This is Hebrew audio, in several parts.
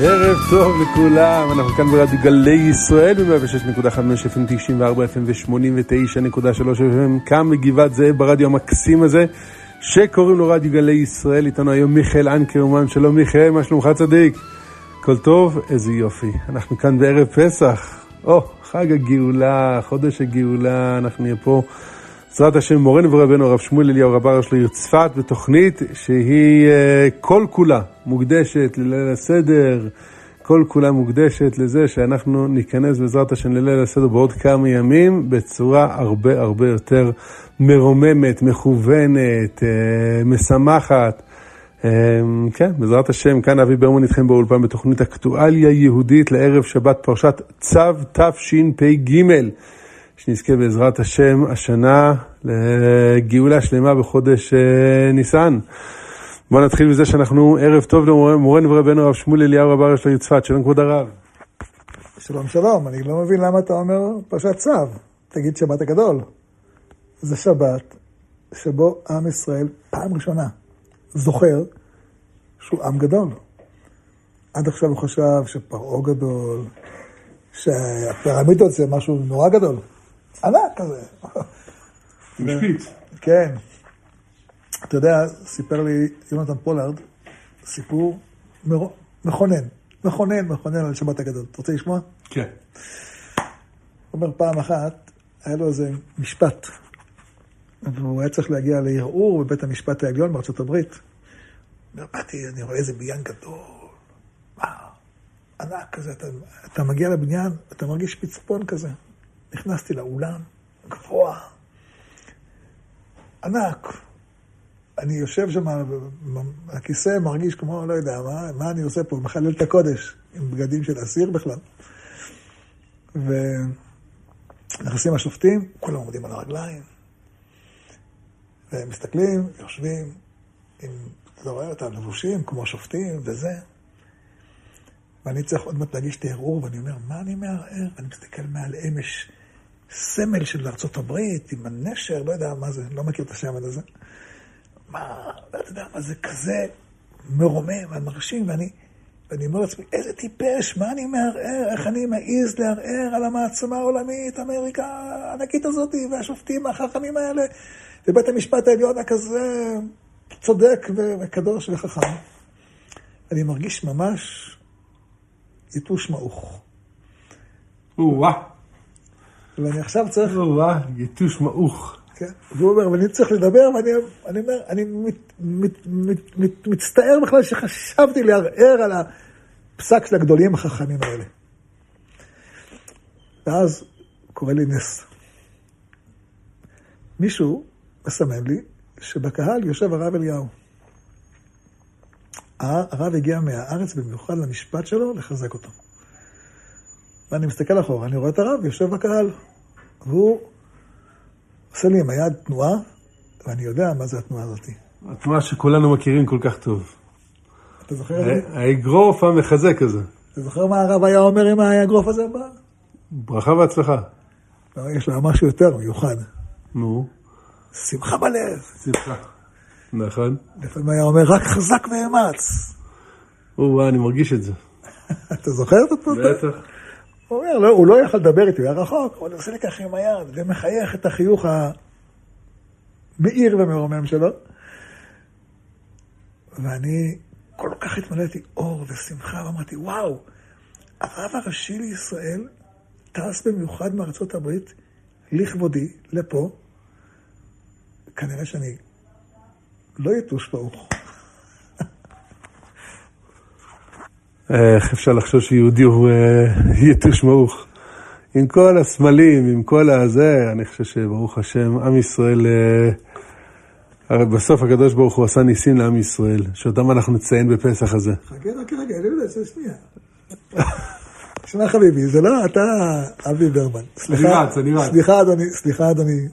ערב טוב לכולם, אנחנו כאן ברדיו גלי ישראל ב-106.5 FM 94 FM ו-89.3 FM כאן בגבעת זאב ברדיו המקסים הזה שקוראים לו רדיו גלי ישראל, איתנו היום מיכאל אנקרמן, שלום מיכאל, מה שלומך צדיק? הכל טוב? איזה יופי. אנחנו כאן בערב פסח, או, חג הגאולה, חודש הגאולה, אנחנו נהיה פה. בעזרת השם, מורנו ורבנו הרב שמואל אליהו רב הראש לעיר צפת, בתוכנית שהיא uh, כל כולה מוקדשת לליל הסדר, כל כולה מוקדשת לזה שאנחנו ניכנס בעזרת השם לליל הסדר בעוד כמה ימים בצורה הרבה הרבה יותר מרוממת, מכוונת, uh, משמחת. Um, כן, בעזרת השם, כאן אבי ברמן איתכם באולפן בתוכנית אקטואליה יהודית לערב שבת פרשת צו תשפ"ג. שנזכה בעזרת השם השנה לגאולה שלמה בחודש אה, ניסן. בואו נתחיל מזה שאנחנו ערב טוב למורנו ורבנו הרב שמואל אליהו רב הראש לעיר צפת, שלום כבוד הרב. שלום שלום, אני לא מבין למה אתה אומר פרשת צו, תגיד שבת הגדול. זה שבת שבו עם ישראל פעם ראשונה זוכר שהוא עם גדול. עד עכשיו הוא חשב שפרעה גדול, שהפירמידות זה משהו נורא גדול. ענק כזה. משפיץ. כן. אתה יודע, סיפר לי יונתן פולארד סיפור מכונן, מכונן, מכונן על שבת הגדול. אתה רוצה לשמוע? כן. אומר, פעם אחת היה לו איזה משפט, והוא היה צריך להגיע לערעור בבית המשפט העליון בארצות הברית. באתי, אני רואה איזה בניין גדול, מה, ענק כזה, אתה, אתה מגיע לבניין, אתה מרגיש פצפון כזה. נכנסתי לאולם, גבוה, ענק. אני יושב שם, הכיסא מרגיש כמו, לא יודע, מה, מה אני עושה פה, מחלל את הקודש, עם בגדים של אסיר בכלל. ונכנסים השופטים, כולם עומדים על הרגליים, והם מסתכלים, יושבים, עם, אתה רואה אותם לבושים כמו שופטים וזה. ואני צריך עוד מעט להגיש את הערעור, ואני אומר, מה אני מערער? ואני מסתכל מעל אמש סמל של ארצות הברית, עם הנשר, לא יודע מה זה, לא מכיר את השמן הזה. מה, לא יודע מה זה כזה מרומם ומרשים, ואני, ואני אומר לעצמי, איזה טיפש, מה אני מערער, איך אני מעז לערער על המעצמה העולמית, אמריקה הענקית הזאת, והשופטים החכמים האלה, ובית המשפט העליון הכזה צודק וקדוש וחכם. אני מרגיש ממש יתוש מעוך. או-אה. ואני עכשיו צריך... או-אה, יתוש מעוך. כן, והוא אומר, ואני צריך לדבר, ואני אני אומר, אני מת, מת, מת, מת, מצטער בכלל שחשבתי לערער על הפסק של הגדולים החכמים האלה. ואז קורה לי נס. מישהו מסמן לי שבקהל יושב הרב אליהו. הרב הגיע מהארץ במיוחד למשפט שלו לחזק אותו. ואני מסתכל אחורה, אני רואה את הרב יושב בקהל, והוא עושה לי עם היד תנועה, ואני יודע מה זה התנועה הזאת. התנועה שכולנו מכירים כל כך טוב. אתה זוכר את זה? האגרוף המחזק הזה. אתה זוכר מה הרב היה אומר עם האגרוף הזה? ברכה והצלחה. לא, יש לו משהו יותר מיוחד. נו. שמחה בלב. שמחה. נכון. לפעמים היה אומר, רק חזק ואמץ. או, אני מרגיש את זה. אתה זוכר את התנועה? בטח. הוא אומר, לא, הוא לא יכל לדבר איתי, הוא היה רחוק, הוא עושה לי ככה עם היד, ומחייך את החיוך המאיר ומרומם שלו. ואני כל כך התמלאתי אור ושמחה, ואמרתי, וואו, הרב הראשי לישראל טס במיוחד מארצות הברית, לכבודי, לפה. כנראה שאני לא יתוש ברוך. איך אפשר לחשוב שיהודי הוא יתוש מעוך? עם כל הסמלים, עם כל הזה, אני חושב שברוך השם, עם ישראל, הרי בסוף הקדוש ברוך הוא עשה ניסים לעם ישראל, שאותם אנחנו נציין בפסח הזה. חכה, חכה, רגע, אני יודע, שנייה. שמע חביבי, זה לא אתה אבי ברמן. אני רץ, אני. סליחה אדוני, סליחה אדוני.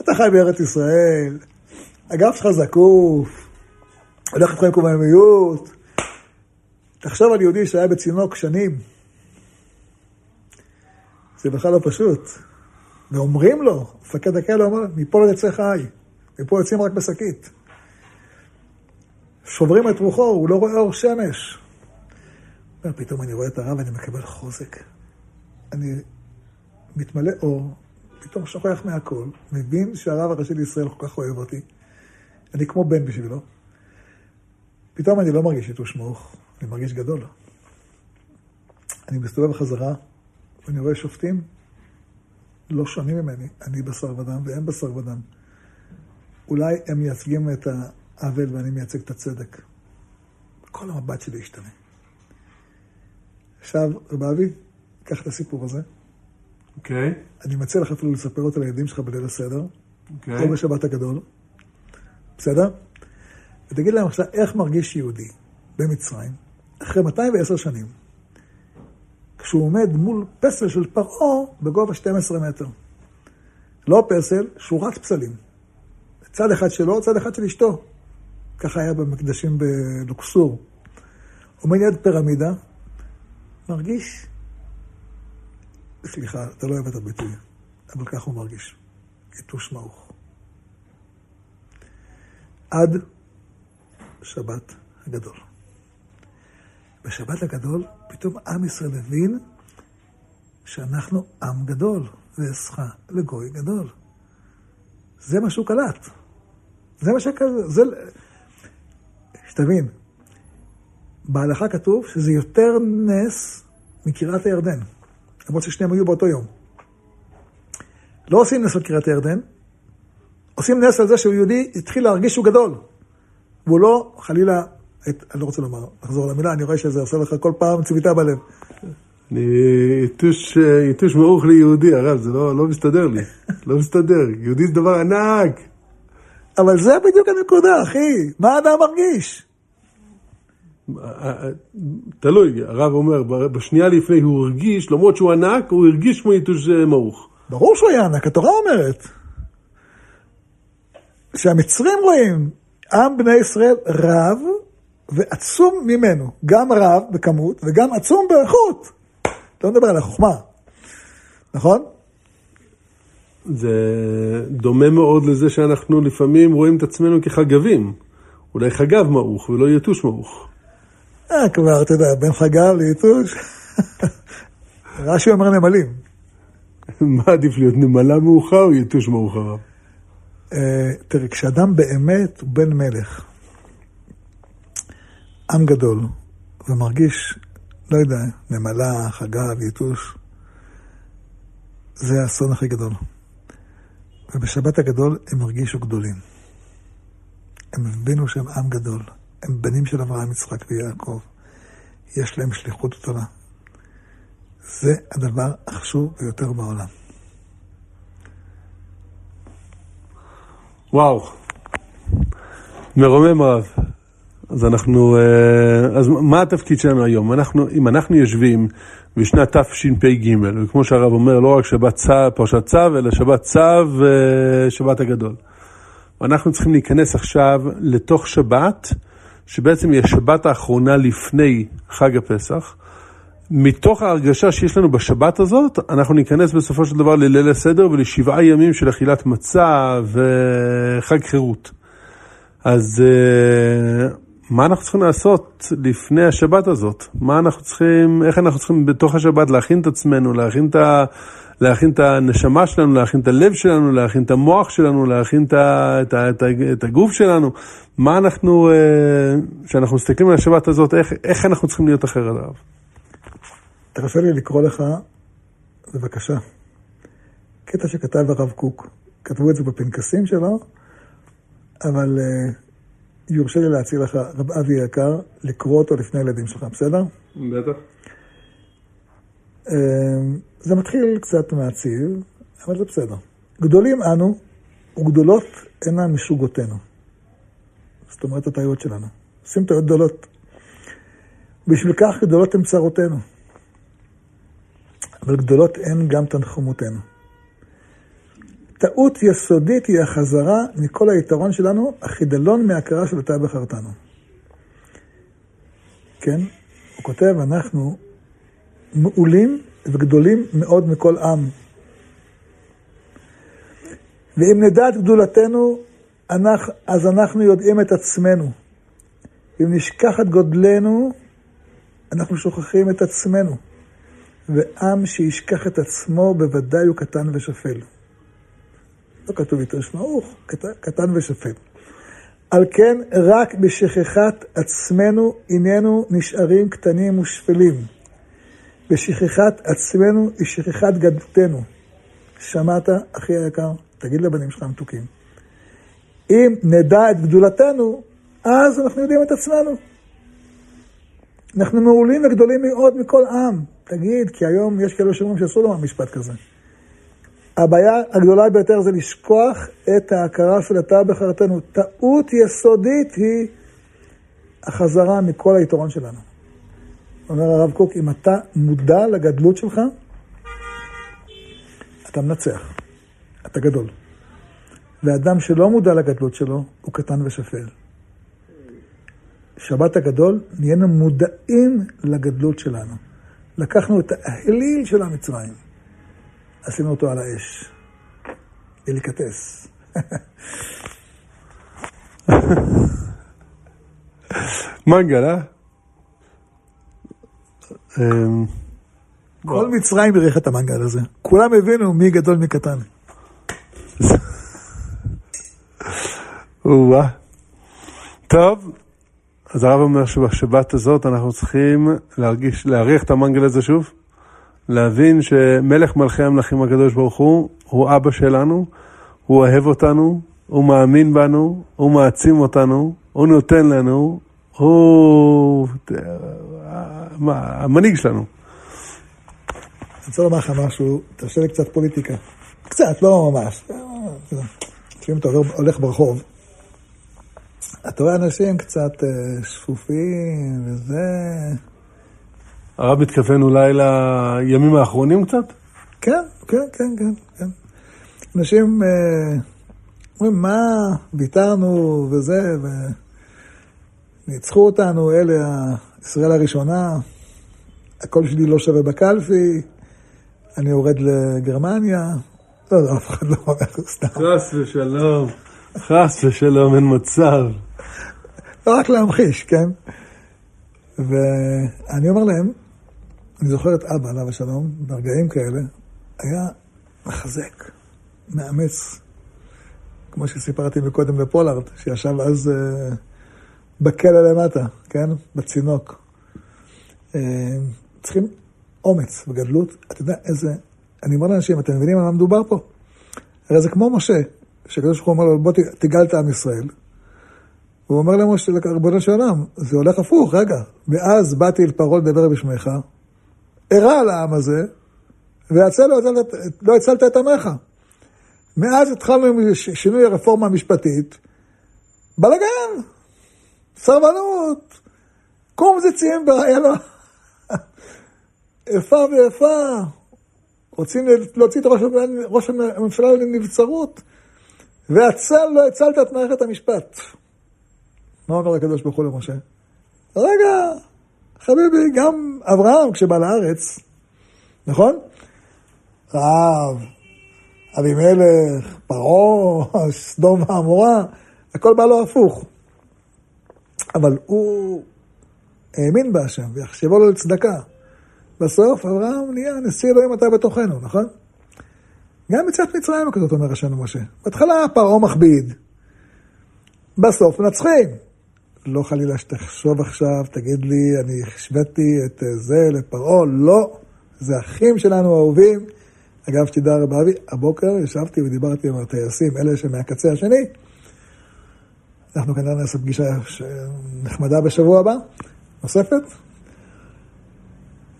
אתה חי בארץ ישראל, הגב שלך זקוף, הולך איתך עם קוממיות. תחשוב על יהודי שהיה בצינוק שנים. זה בכלל לא פשוט. ואומרים לו, מפקד הכלא אומר, מפה לא יצא חי, מפה יוצאים רק בשקית. שוברים את רוחו, הוא לא רואה אור שמש. פתאום אני רואה את הרב ואני מקבל חוזק. אני מתמלא אור, פתאום שוכח מהכל, מבין שהרב הראשי לישראל כל כך אוהב אותי. אני כמו בן בשבילו. פתאום אני לא מרגיש יתוש מוח, אני מרגיש גדול. אני מסתובב בחזרה, ואני רואה שופטים לא שונים ממני, אני בשר ודם והם בשר ודם. אולי הם מייצגים את העוול ואני מייצג את הצדק. כל המבט שלי ישתנה. עכשיו, רב אבי, קח את הסיפור הזה. אוקיי. Okay. אני מציע לך אפילו לספר אותו לילדים שלך בליל הסדר. אוקיי. Okay. או בשבת הגדול. בסדר? ותגיד להם עכשיו, איך מרגיש יהודי במצרים, אחרי 210 שנים, כשהוא עומד מול פסל של פרעה בגובה 12 מטר. לא פסל, שורת פסלים. צד אחד שלו, צד אחד של אשתו. ככה היה במקדשים בלוקסור. עומד יד פירמידה, מרגיש, סליחה, אתה לא אוהב את הביטוי, אבל ככה הוא מרגיש. יתוש מעוך. עד שבת הגדול. בשבת הגדול פתאום עם ישראל הבין שאנחנו עם גדול, ואסכה לגוי גדול. זה מה שהוא קלט. זה מה שכזה, זה... שתבין, בהלכה כתוב שזה יותר נס מקריאת הירדן, למרות ששניהם היו באותו יום. לא עושים נס על קריאת הירדן, עושים נס על זה שהוא יהודי התחיל להרגיש שהוא גדול, והוא לא, חלילה, את, אני לא רוצה לומר, לחזור למילה, אני רואה שזה עושה לך כל פעם צביטה בלב. אני יתוש, יתוש מעוך ליהודי, הרב, זה לא, לא מסתדר לי. לא מסתדר. יהודי זה דבר ענק. אבל זה בדיוק הנקודה, אחי. מה האדם מרגיש? תלוי, הרב אומר, בשנייה לפני הוא הרגיש, למרות שהוא ענק, הוא הרגיש כמו יתוש מעוך. ברור שהוא היה ענק, התורה אומרת. שהמצרים רואים, עם בני ישראל רב ועצום ממנו, גם רב בכמות וגם עצום באיכות. לא מדבר על החוכמה, נכון? זה דומה מאוד לזה שאנחנו לפעמים רואים את עצמנו כחגבים. אולי חגב מעוך ולא יתוש מעוך. אה, כבר, אתה יודע, בין חגב ליתוש, רש"י אומר נמלים. מה עדיף להיות, נמלה מעוכה או יתוש מעוך הרב? אה, תראה, כשאדם באמת הוא בן מלך, עם גדול, ומרגיש, לא יודע, נמלה, חגב, יתוש, זה האסון הכי גדול. ובשבת הגדול הם הרגישו גדולים. הם הבינו שהם עם גדול. הם בנים של אברהם, יצחק ויעקב. יש להם שליחות גדולה. זה הדבר החשוב ביותר בעולם. וואו, מרומם רב. אז אנחנו, אה, אז מה התפקיד שלנו היום? אנחנו, אם אנחנו יושבים בשנת תשפ"ג, וכמו שהרב אומר, לא רק שבת צו, פרשת צו, אלא שבת צו ושבת הגדול. ואנחנו צריכים להיכנס עכשיו לתוך שבת, שבעצם היא השבת האחרונה לפני חג הפסח. מתוך ההרגשה שיש לנו בשבת הזאת, אנחנו ניכנס בסופו של דבר לליל הסדר ולשבעה ימים של אכילת מצה וחג חירות. אז אה, מה אנחנו צריכים לעשות לפני השבת הזאת? מה אנחנו צריכים, איך אנחנו צריכים בתוך השבת להכין את עצמנו, להכין את, ה, להכין את הנשמה שלנו, להכין את הלב שלנו, להכין את המוח שלנו, להכין את, ה, את, ה, את, ה, את הגוף שלנו? מה אנחנו, אה, כשאנחנו מסתכלים על השבת הזאת, איך, איך אנחנו צריכים להיות אחר עליו? תרשה לי לקרוא לך, בבקשה, קטע שכתב הרב קוק. כתבו את זה בפנקסים שלו, אבל uh, יורשה לי להציע לך, רב אבי יקר, לקרוא אותו לפני הילדים שלך, בסדר? בטח. Uh, זה מתחיל קצת מעציב, אבל זה בסדר. גדולים אנו, וגדולות אינן משוגותינו. זאת אומרת, הטעויות שלנו. עושים טעויות גדולות. בשביל כך גדולות הן צרותינו. אבל גדולות הן גם תנחומותינו. טעות יסודית היא החזרה מכל היתרון שלנו, החידלון מהכרה של אותה בחרתנו. כן? הוא כותב, אנחנו מעולים וגדולים מאוד מכל עם. ואם נדע את גדולתנו, אז אנחנו יודעים את עצמנו. אם נשכח את גודלנו, אנחנו שוכחים את עצמנו. ועם שישכח את עצמו בוודאי הוא קטן ושפל. לא כתוב יותר שמעוך, קטן ושפל. על כן, רק בשכחת עצמנו הננו נשארים קטנים ושפלים. בשכחת עצמנו היא שכחת גדותנו. שמעת, אחי היקר? תגיד לבנים שלך המתוקים. אם נדע את גדולתנו, אז אנחנו יודעים את עצמנו. אנחנו מעולים וגדולים מאוד מכל עם. תגיד, כי היום יש כאלה שאומרים שאסור לומר משפט כזה. הבעיה הגדולה ביותר זה לשכוח את ההכרה של אתה בחרתנו. טעות יסודית היא החזרה מכל היתרון שלנו. אומר הרב קוק, אם אתה מודע לגדלות שלך, אתה מנצח, אתה גדול. ואדם שלא מודע לגדלות שלו, הוא קטן ושפל. שבת הגדול, נהיינו מודעים לגדלות שלנו. לקחנו את האליל של המצרים, עשינו אותו על האש. דליקטס. מנגל, אה? אמ, כל מצרים בירך את המנגל הזה. כולם הבינו מי גדול מי קטן. טוב, אז הרב אומר שבשבת הזאת אנחנו צריכים להרגיש, להריח את המנגל הזה שוב, להבין שמלך מלכי המלכים הקדוש ברוך הוא, הוא אבא שלנו, הוא אוהב אותנו, הוא מאמין בנו, הוא מעצים אותנו, הוא נותן לנו, הוא המנהיג שלנו. אני רוצה לומר לך משהו, תרשה לי קצת פוליטיקה. קצת, לא ממש. לפעמים אתה הולך ברחוב, אתה רואה אנשים קצת אה, שפופים וזה... הרב מתכוון אולי לימים האחרונים קצת? כן, כן, כן, כן, כן. אנשים אה, אומרים, מה, ויתרנו וזה, וניצחו אותנו, אלה ישראל הראשונה, הקול שלי לא שווה בקלפי, אני יורד לגרמניה. לא, לא, אף אחד לא אומר סתם. חס ושלום, חס ושלום, אין מצב. לא רק להמחיש, כן? ואני אומר להם, אני זוכר את אבא, עליו השלום, ברגעים כאלה, היה מחזק, מאמץ, כמו שסיפרתי מקודם לפולארד, שישב אז uh, בכלא למטה, כן? בצינוק. Uh, צריכים אומץ וגדלות. אתה יודע איזה... אני אומר לאנשים, אתם מבינים על מה מדובר פה? הרי זה כמו משה, שקדוש ברוך הוא אומר לו, בוא תגאל את עם ישראל. הוא אומר למשה, ריבונו של עולם, זה הולך הפוך, רגע. מאז באתי אל פרעה לדבר בשמך, הרע על העם הזה, והצל לא, לא הצלת את עמך. מאז התחלנו עם שינוי הרפורמה המשפטית, בלאגן, סרבנות, קום זיצים ברעיה לו, איפה ואיפה, רוצים להוציא את ראש, ראש הממשלה לנבצרות, והצל לא הצלת את מערכת המשפט. מה אומר הקדוש ברוך הוא למשה? רגע, חביבי, גם אברהם כשבא לארץ, נכון? רב, אבימלך, פרעה, סדום ועמורה, הכל בא לו הפוך. אבל הוא האמין בהשם ויחשבו לו לצדקה. בסוף אברהם נהיה נשיא אלוהים אתה בתוכנו, נכון? גם יציאת מצרים כזאת אומר השם למשה. בהתחלה פרעה מכביד, בסוף מנצחים. לא חלילה שתחשוב עכשיו, תגיד לי, אני השוויתי את זה לפרעה, לא, זה אחים שלנו אהובים. אגב, שתדע רב אבי, הבוקר ישבתי ודיברתי עם הטייסים, אלה שמהקצה השני. אנחנו כנראה נעשה פגישה נחמדה בשבוע הבא, נוספת.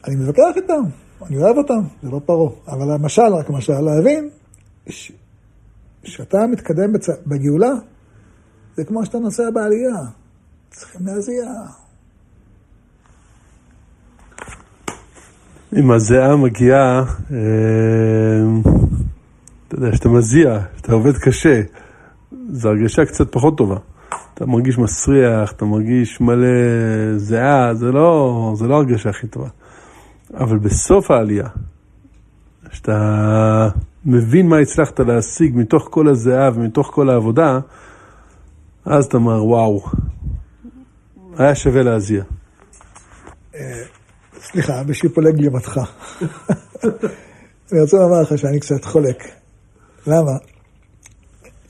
אני מתווכח איתם, אני אוהב אותם, זה לא פרעה. אבל למשל, רק משל, להבין שאתה מתקדם בצ... בגאולה, זה כמו שאתה נוסע בעלייה. צריכים להזיע. אם הזיעה מגיעה, אה, אתה יודע, שאתה מזיע, שאתה עובד קשה, זו הרגשה קצת פחות טובה. אתה מרגיש מסריח, אתה מרגיש מלא זיעה, זה לא, זה לא הרגשה הכי טובה. אבל בסוף העלייה, שאתה מבין מה הצלחת להשיג מתוך כל הזיעה ומתוך כל העבודה, אז אתה אומר, וואו, היה שווה להזיע. אה, סליחה, בשיפולי גלימתך. אני רוצה לומר לך שאני קצת חולק. למה?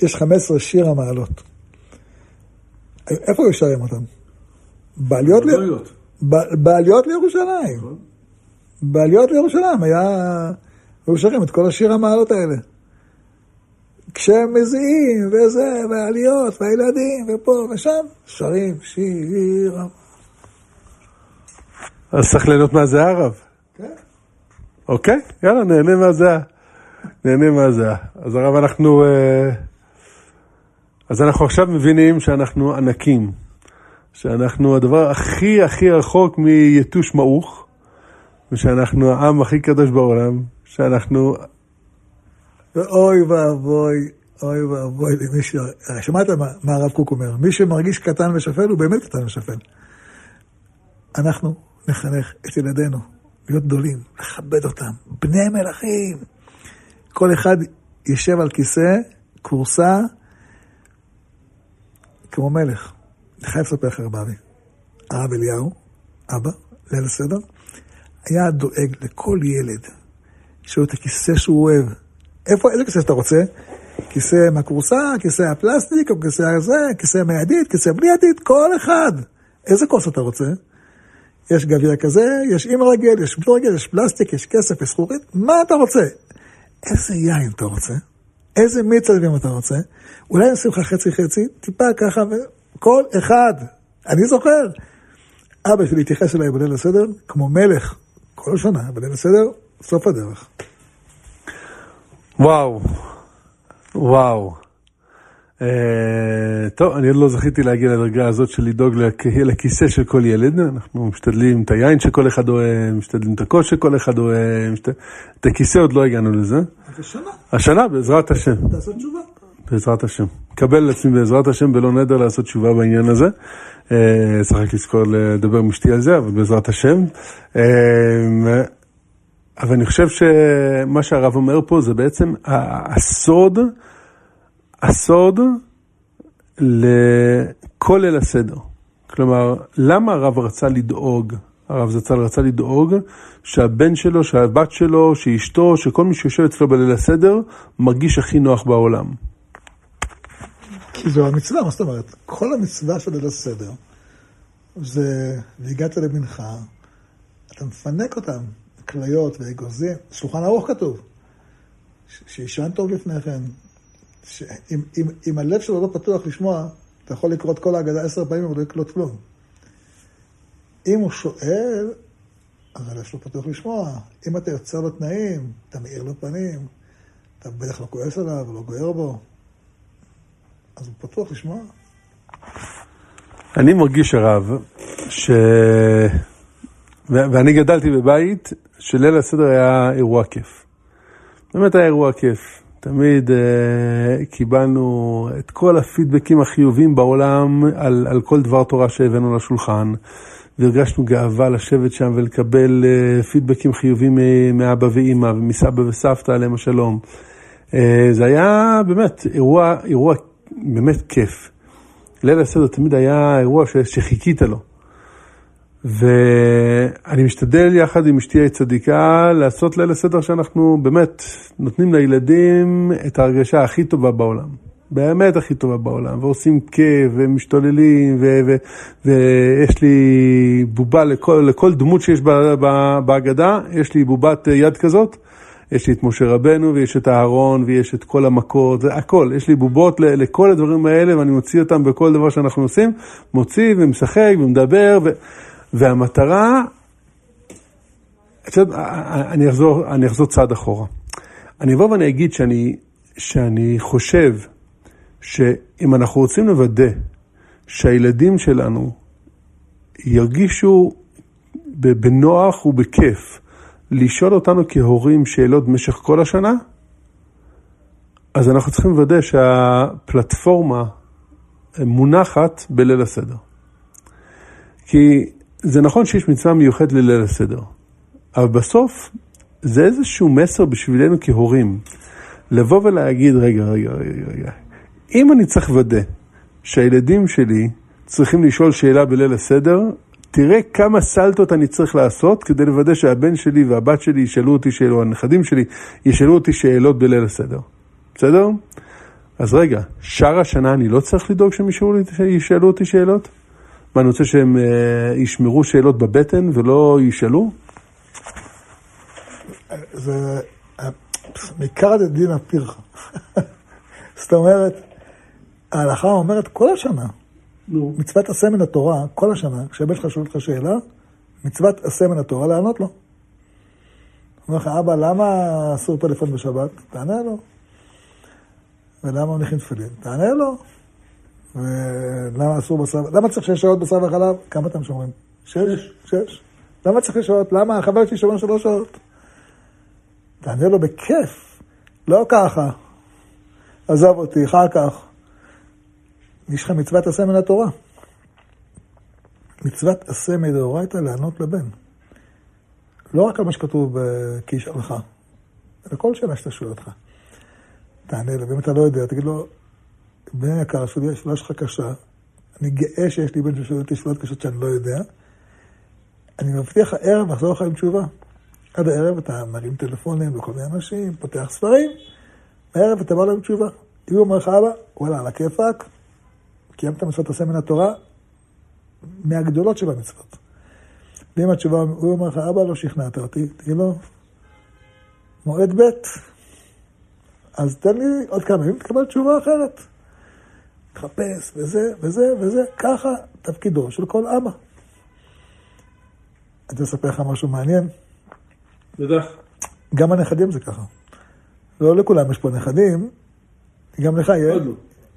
יש 15 שיר המעלות. איפה הוא שרים אותם? בעליות, ל... בעליות לירושלים. נכון. בעליות לירושלים היה... היו שרים את כל השיר המעלות האלה. כשהם מזיעים, וזה, והעליות, והילדים, ופה ושם, שרים שיר. אז צריך ליהנות מהזיעה הרב. כן. אוקיי, יאללה, נהנה מהזיעה. נהנה מהזיעה. אז הרב, אנחנו... אה, אז אנחנו עכשיו מבינים שאנחנו ענקים. שאנחנו הדבר הכי הכי רחוק מיתוש מעוך, ושאנחנו העם הכי קדוש בעולם, שאנחנו ואוי ואבוי, אוי ואבוי למי ש... שמעת מה, מה הרב קוק אומר? מי שמרגיש קטן ושפל הוא באמת קטן ושפל. אנחנו נחנך את ילדינו להיות גדולים, לכבד אותם, בני מלכים. כל אחד יישב על כיסא, כורסה, כמו מלך. אני חייב לספר לך, רב אבי. הרב אליהו, אבא, ליל הסדר, היה דואג לכל ילד, שיהיה את הכיסא שהוא אוהב, איפה, איזה כיסא שאתה רוצה? כיסא מהכורסה, כיסא הפלסטיק, או כיסא הזה, כיסא מהידית, כיסא בלי ידית, כל אחד. איזה כוס אתה רוצה? יש גביע כזה, יש עם רגל, יש בלי רגל, יש פלסטיק, יש כסף, יש זכורית, מה אתה רוצה? איזה יין אתה רוצה? איזה מיץ עלבים אתה רוצה? אולי נשים לך חצי חצי, טיפה ככה, וכל אחד. אני זוכר, אבא שלי התייחס אליי בליל הסדר כמו מלך, כל שנה בליל הסדר, סוף הדרך. וואו, וואו. Uh, טוב, אני עוד לא זכיתי להגיע לדרגה הזאת של לדאוג לכיסא של כל ילד. אנחנו משתדלים את היין שכל אחד אוהב, משתדלים את הכוס שכל אחד אוהב, משת... את הכיסא עוד לא הגענו לזה. אז השנה. השנה, בעזרת השם. תעשו תשובה. בעזרת השם. קבל לעצמי בעזרת השם בלא נדר לעשות תשובה בעניין הזה. Uh, צריך רק לזכור לדבר עם אשתי על זה, אבל בעזרת השם. Uh, אבל אני חושב שמה שהרב אומר פה זה בעצם הסוד, הסוד לכל ליל הסדר. כלומר, למה הרב רצה לדאוג, הרב זצ"ל רצה לדאוג שהבן שלו, שהבת שלו, שאשתו, שכל מי שיושב אצלו בליל הסדר, מרגיש הכי נוח בעולם. כי זו המצווה, מה זאת אומרת? כל המצווה של ליל הסדר זה, והגעת למנחה, אתה מפנק אותם. כליות ואגוזים, שולחן ערוך כתוב, שישן טוב לפני כן. אם, אם, אם הלב שלו לא פתוח לשמוע, אתה יכול לקרוא את כל ההגדה עשר פעמים ולא יקלוט כלום. אם הוא שואל, אז הלב שלו פתוח לשמוע. אם אתה יוצר לו תנאים, אתה מאיר לו פנים, אתה בטח לא כועס עליו, לא גוער בו, אז הוא פתוח לשמוע. אני מרגיש, הרב, ש... ואני גדלתי בבית שליל הסדר היה אירוע כיף. באמת היה אירוע כיף. תמיד uh, קיבלנו את כל הפידבקים החיובים בעולם על, על כל דבר תורה שהבאנו לשולחן, והרגשנו גאווה לשבת שם ולקבל uh, פידבקים חיובים מאבא ואימא ומסבא וסבתא עליהם השלום. Uh, זה היה באמת אירוע, אירוע באמת כיף. ליל הסדר תמיד היה אירוע שחיכית לו. ואני משתדל יחד עם אשתי הצדיקה לעשות ליל הסדר שאנחנו באמת נותנים לילדים את ההרגשה הכי טובה בעולם. באמת הכי טובה בעולם, ועושים כיף, ומשתוללים, ו- ו- ויש לי בובה לכל, לכל דמות שיש בהגדה, יש לי בובת יד כזאת, יש לי את משה רבנו, ויש את אהרון, ויש את כל המכות, הכל, יש לי בובות לכל הדברים האלה, ואני מוציא אותם בכל דבר שאנחנו עושים, מוציא ומשחק ומדבר, ו... והמטרה, אני אחזור, אני אחזור צעד אחורה. אני אבוא ואני אגיד שאני, שאני חושב שאם אנחנו רוצים לוודא שהילדים שלנו ירגישו בנוח ובכיף לשאול אותנו כהורים שאלות במשך כל השנה, אז אנחנו צריכים לוודא שהפלטפורמה מונחת בליל הסדר. כי זה נכון שיש מצווה מיוחדת לליל הסדר, אבל בסוף זה איזשהו מסר בשבילנו כהורים, לבוא ולהגיד, רגע, רגע, רגע, רגע, אם אני צריך לוודא שהילדים שלי צריכים לשאול שאלה בליל הסדר, תראה כמה סלטות אני צריך לעשות כדי לוודא שהבן שלי והבת שלי ישאלו אותי שאלות, הנכדים שלי ישאלו אותי שאלות בליל הסדר. בסדר? אז רגע, שאר השנה אני לא צריך לדאוג שהם ישאלו אותי שאלות? מה, אני רוצה שהם uh, ישמרו שאלות בבטן ולא ישאלו? זה מעיקר דין הפירחה. זאת אומרת, ההלכה אומרת כל השנה, נו. מצוות עשה מן התורה, כל השנה, כשהבן שלך שואל אותך שאלה, מצוות עשה מן התורה לענות לו. אומר לך, אבא, למה אסור פלאפון בשבת? תענה לו. ולמה מניחים תפילין? תענה לו. ולמה אסור בשר, למה צריך שש שעות בשר וחלב? כמה אתם שומרים? שש? שש. למה צריך שש שעות? למה החבר שלי שומר שלוש שעות? תענה לו בכיף, לא ככה. עזוב אותי, אחר כך. יש לך מצוות עשה מן התורה. מצוות עשה מדאורייתא לענות לבן. לא רק על מה שכתוב עמך, אלא כל שאלה שאתה שואל אותך. תענה לו, ואם אתה לא יודע, תגיד לו, בן יקר, השאלה שלך קשה, אני גאה שיש לי בן ששואל אותי שאלות קשות שאני לא יודע. אני מבטיח לך ערב לחזור לך עם תשובה. עד הערב אתה מרים טלפונים לכל מיני אנשים, פותח ספרים, בערב אתה בא להם תשובה. אם הוא אומר לך, אבא, וואלה, על הכיפאק, קיימת מצוות עשה מן התורה, מהגדולות של המצוות. ואם התשובה, הוא אומר לך, אבא, לא שכנעת אותי, תגיד לו, מועד ב', אז תן לי עוד כמה ימים, תקבל תשובה אחרת. תחפש, וזה, וזה, וזה, ככה תפקידו של כל אבא. אני לספר לך משהו מעניין. בטח. גם הנכדים זה ככה. לא לכולם יש פה נכדים, גם לך יש. עוד לא.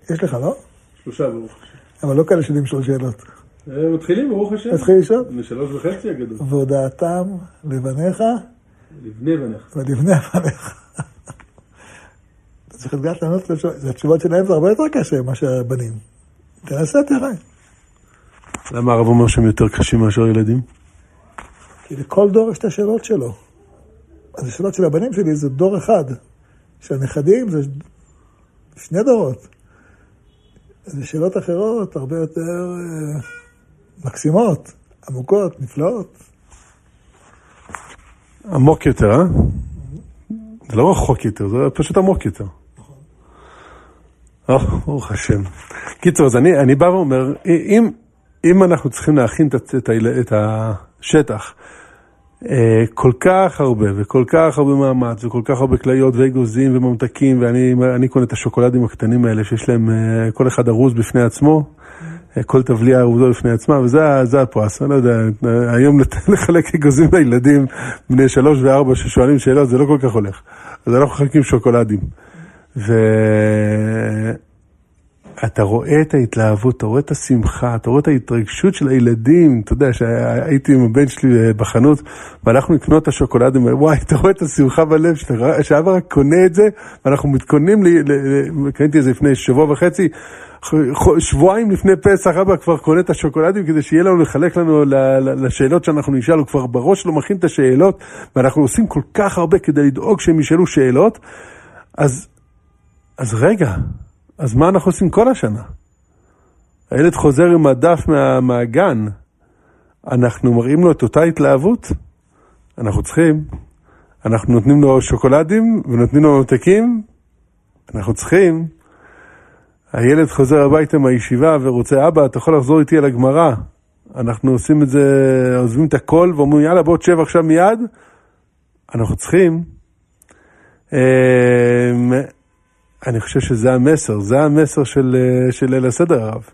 יש לך, לא? שלושה, ברוך השם. אבל לא כאלה שיודעים לשאול שאלות. אה, מתחילים, ברוך השם. מתחיל לשאול? אני שלוש וחצי הגדול. והודעתם לבניך. לבני בניך. ולבני בניך. צריך לדעת לענות לתשובות, שלהם זה הרבה יותר קשה מאשר הבנים. תנסה, תראה. למה הרב אומר שהם יותר קשים מאשר ילדים? כי לכל דור יש את השאלות שלו. אז השאלות של הבנים שלי זה דור אחד. של הנכדים זה שני דורות. זה שאלות אחרות, הרבה יותר אה, מקסימות, עמוקות, נפלאות. עמוק יותר, אה? זה לא רחוק יותר, זה פשוט עמוק יותר. נכון. ברוך השם. קיצור, אז אני, אני בא ואומר, אם, אם אנחנו צריכים להכין את, את, את השטח אה, כל כך הרבה, וכל כך הרבה מאמץ, וכל כך הרבה כליות ואגוזים וממתקים, ואני קונה את השוקולדים הקטנים האלה, שיש להם אה, כל אחד ארוז בפני עצמו, אה, כל תבליה ארוזו בפני עצמה, וזה הפרס, אני לא יודע, היום לחלק אגוזים לילדים בני שלוש וארבע ששואלים שאלות, זה לא כל כך הולך. אז אנחנו מחלקים שוקולדים. ו... אתה רואה את ההתלהבות, אתה רואה את השמחה, אתה רואה את ההתרגשות של הילדים. אתה יודע, שהייתי עם הבן שלי בחנות, והלכנו לקנות את השוקולדים, וואי, אתה רואה את השמחה בלב, שאבא רק קונה את זה, ואנחנו מתכוננים, קניתי את זה לפני שבוע וחצי, שבועיים לפני פסח, אבא כבר קונה את השוקולדים כדי שיהיה לנו לחלק לנו לשאלות שאנחנו נשאל, הוא כבר בראש שלו מכין את השאלות, ואנחנו עושים כל כך הרבה כדי לדאוג שהם ישאלו שאלות. אז, אז רגע, אז מה אנחנו עושים כל השנה? הילד חוזר עם הדף מה, מהגן, אנחנו מראים לו את אותה התלהבות? אנחנו צריכים. אנחנו נותנים לו שוקולדים ונותנים לו ממתקים? אנחנו צריכים. הילד חוזר הביתה מהישיבה ורוצה, אבא, אתה יכול לחזור איתי על הגמרא. אנחנו עושים את זה, עוזבים את הכל ואומרים, יאללה, בוא תשב עכשיו מיד. אנחנו צריכים. אני חושב שזה המסר, זה המסר של, אה, של ליל הסדר הרב.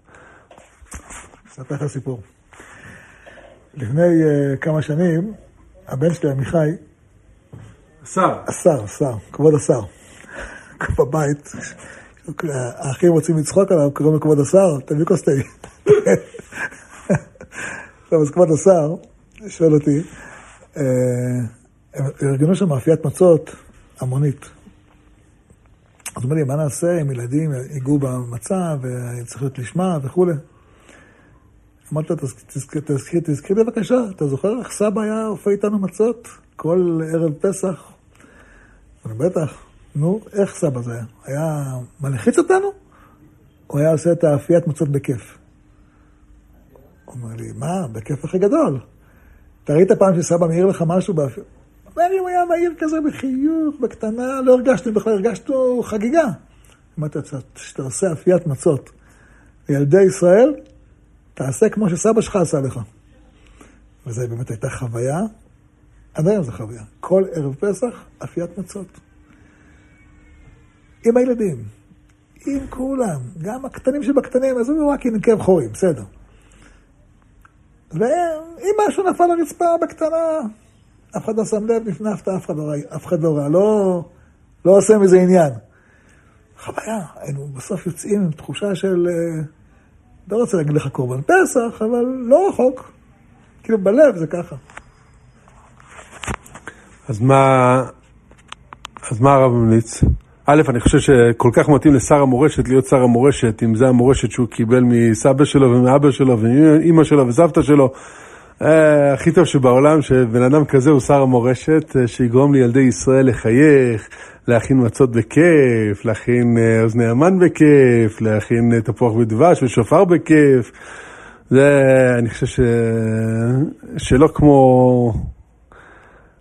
אספר לך סיפור. לפני uh, כמה שנים, הבן שלי, עמיחי, השר. השר, השר, כבוד השר. בבית, האחים רוצים לצחוק עליו, קוראים לו כבוד השר, תביא כוס תה. טוב, אז כבוד השר, שואל אותי, אה, ארגנו שם מאפיית מצות המונית. אז אומר לי, מה נעשה אם ילדים ייגעו במצב, וצריך להיות לשמה וכולי. אמרתי תזכיר לי בבקשה, אתה זוכר איך סבא היה אופה איתנו מצות כל ערב פסח? אני בטח, נו, איך סבא זה היה? היה מלחיץ אותנו? הוא היה עושה את האפיית מצות בכיף. הוא אומר לי, מה, בכיף הכי גדול. אתה ראית פעם שסבא מעיר לך משהו? באפ... לי, הוא היה מעיר כזה בחיוך, בקטנה, לא הרגשנו בכלל, הרגשנו חגיגה. אמרתי, כשאתה עושה אפיית מצות לילדי ישראל, תעשה כמו שסבא שלך עשה לך. וזו באמת הייתה חוויה, עד היום זו חוויה. כל ערב פסח, אפיית מצות. עם הילדים, עם כולם, גם הקטנים שבקטנים, עזבו רק עם כאב חורים, בסדר. ואם משהו נפל לרצפה בקטנה, אף אחד לא שם לב, נפנפת, אף אחד לא ראה, אף אחד לא ראה, לא, לא עושה מזה עניין. חוויה, היינו בסוף יוצאים עם תחושה של, אה, לא רוצה להגיד לך קורבן פסח, אבל לא רחוק. כאילו בלב זה ככה. אז מה, אז מה הרב ממליץ? א', אני חושב שכל כך מתאים לשר המורשת להיות שר המורשת, אם זה המורשת שהוא קיבל מסבא שלו ומאבא שלו ואימא שלו וסבתא שלו. אה, הכי טוב שבעולם שבן אדם כזה הוא שר המורשת, אה, שיגרום לילדי ישראל לחייך, להכין מצות בכיף, להכין אה, אוזני המן בכיף, להכין תפוח בדבש ושופר בכיף. זה, אני חושב ש... שלא כמו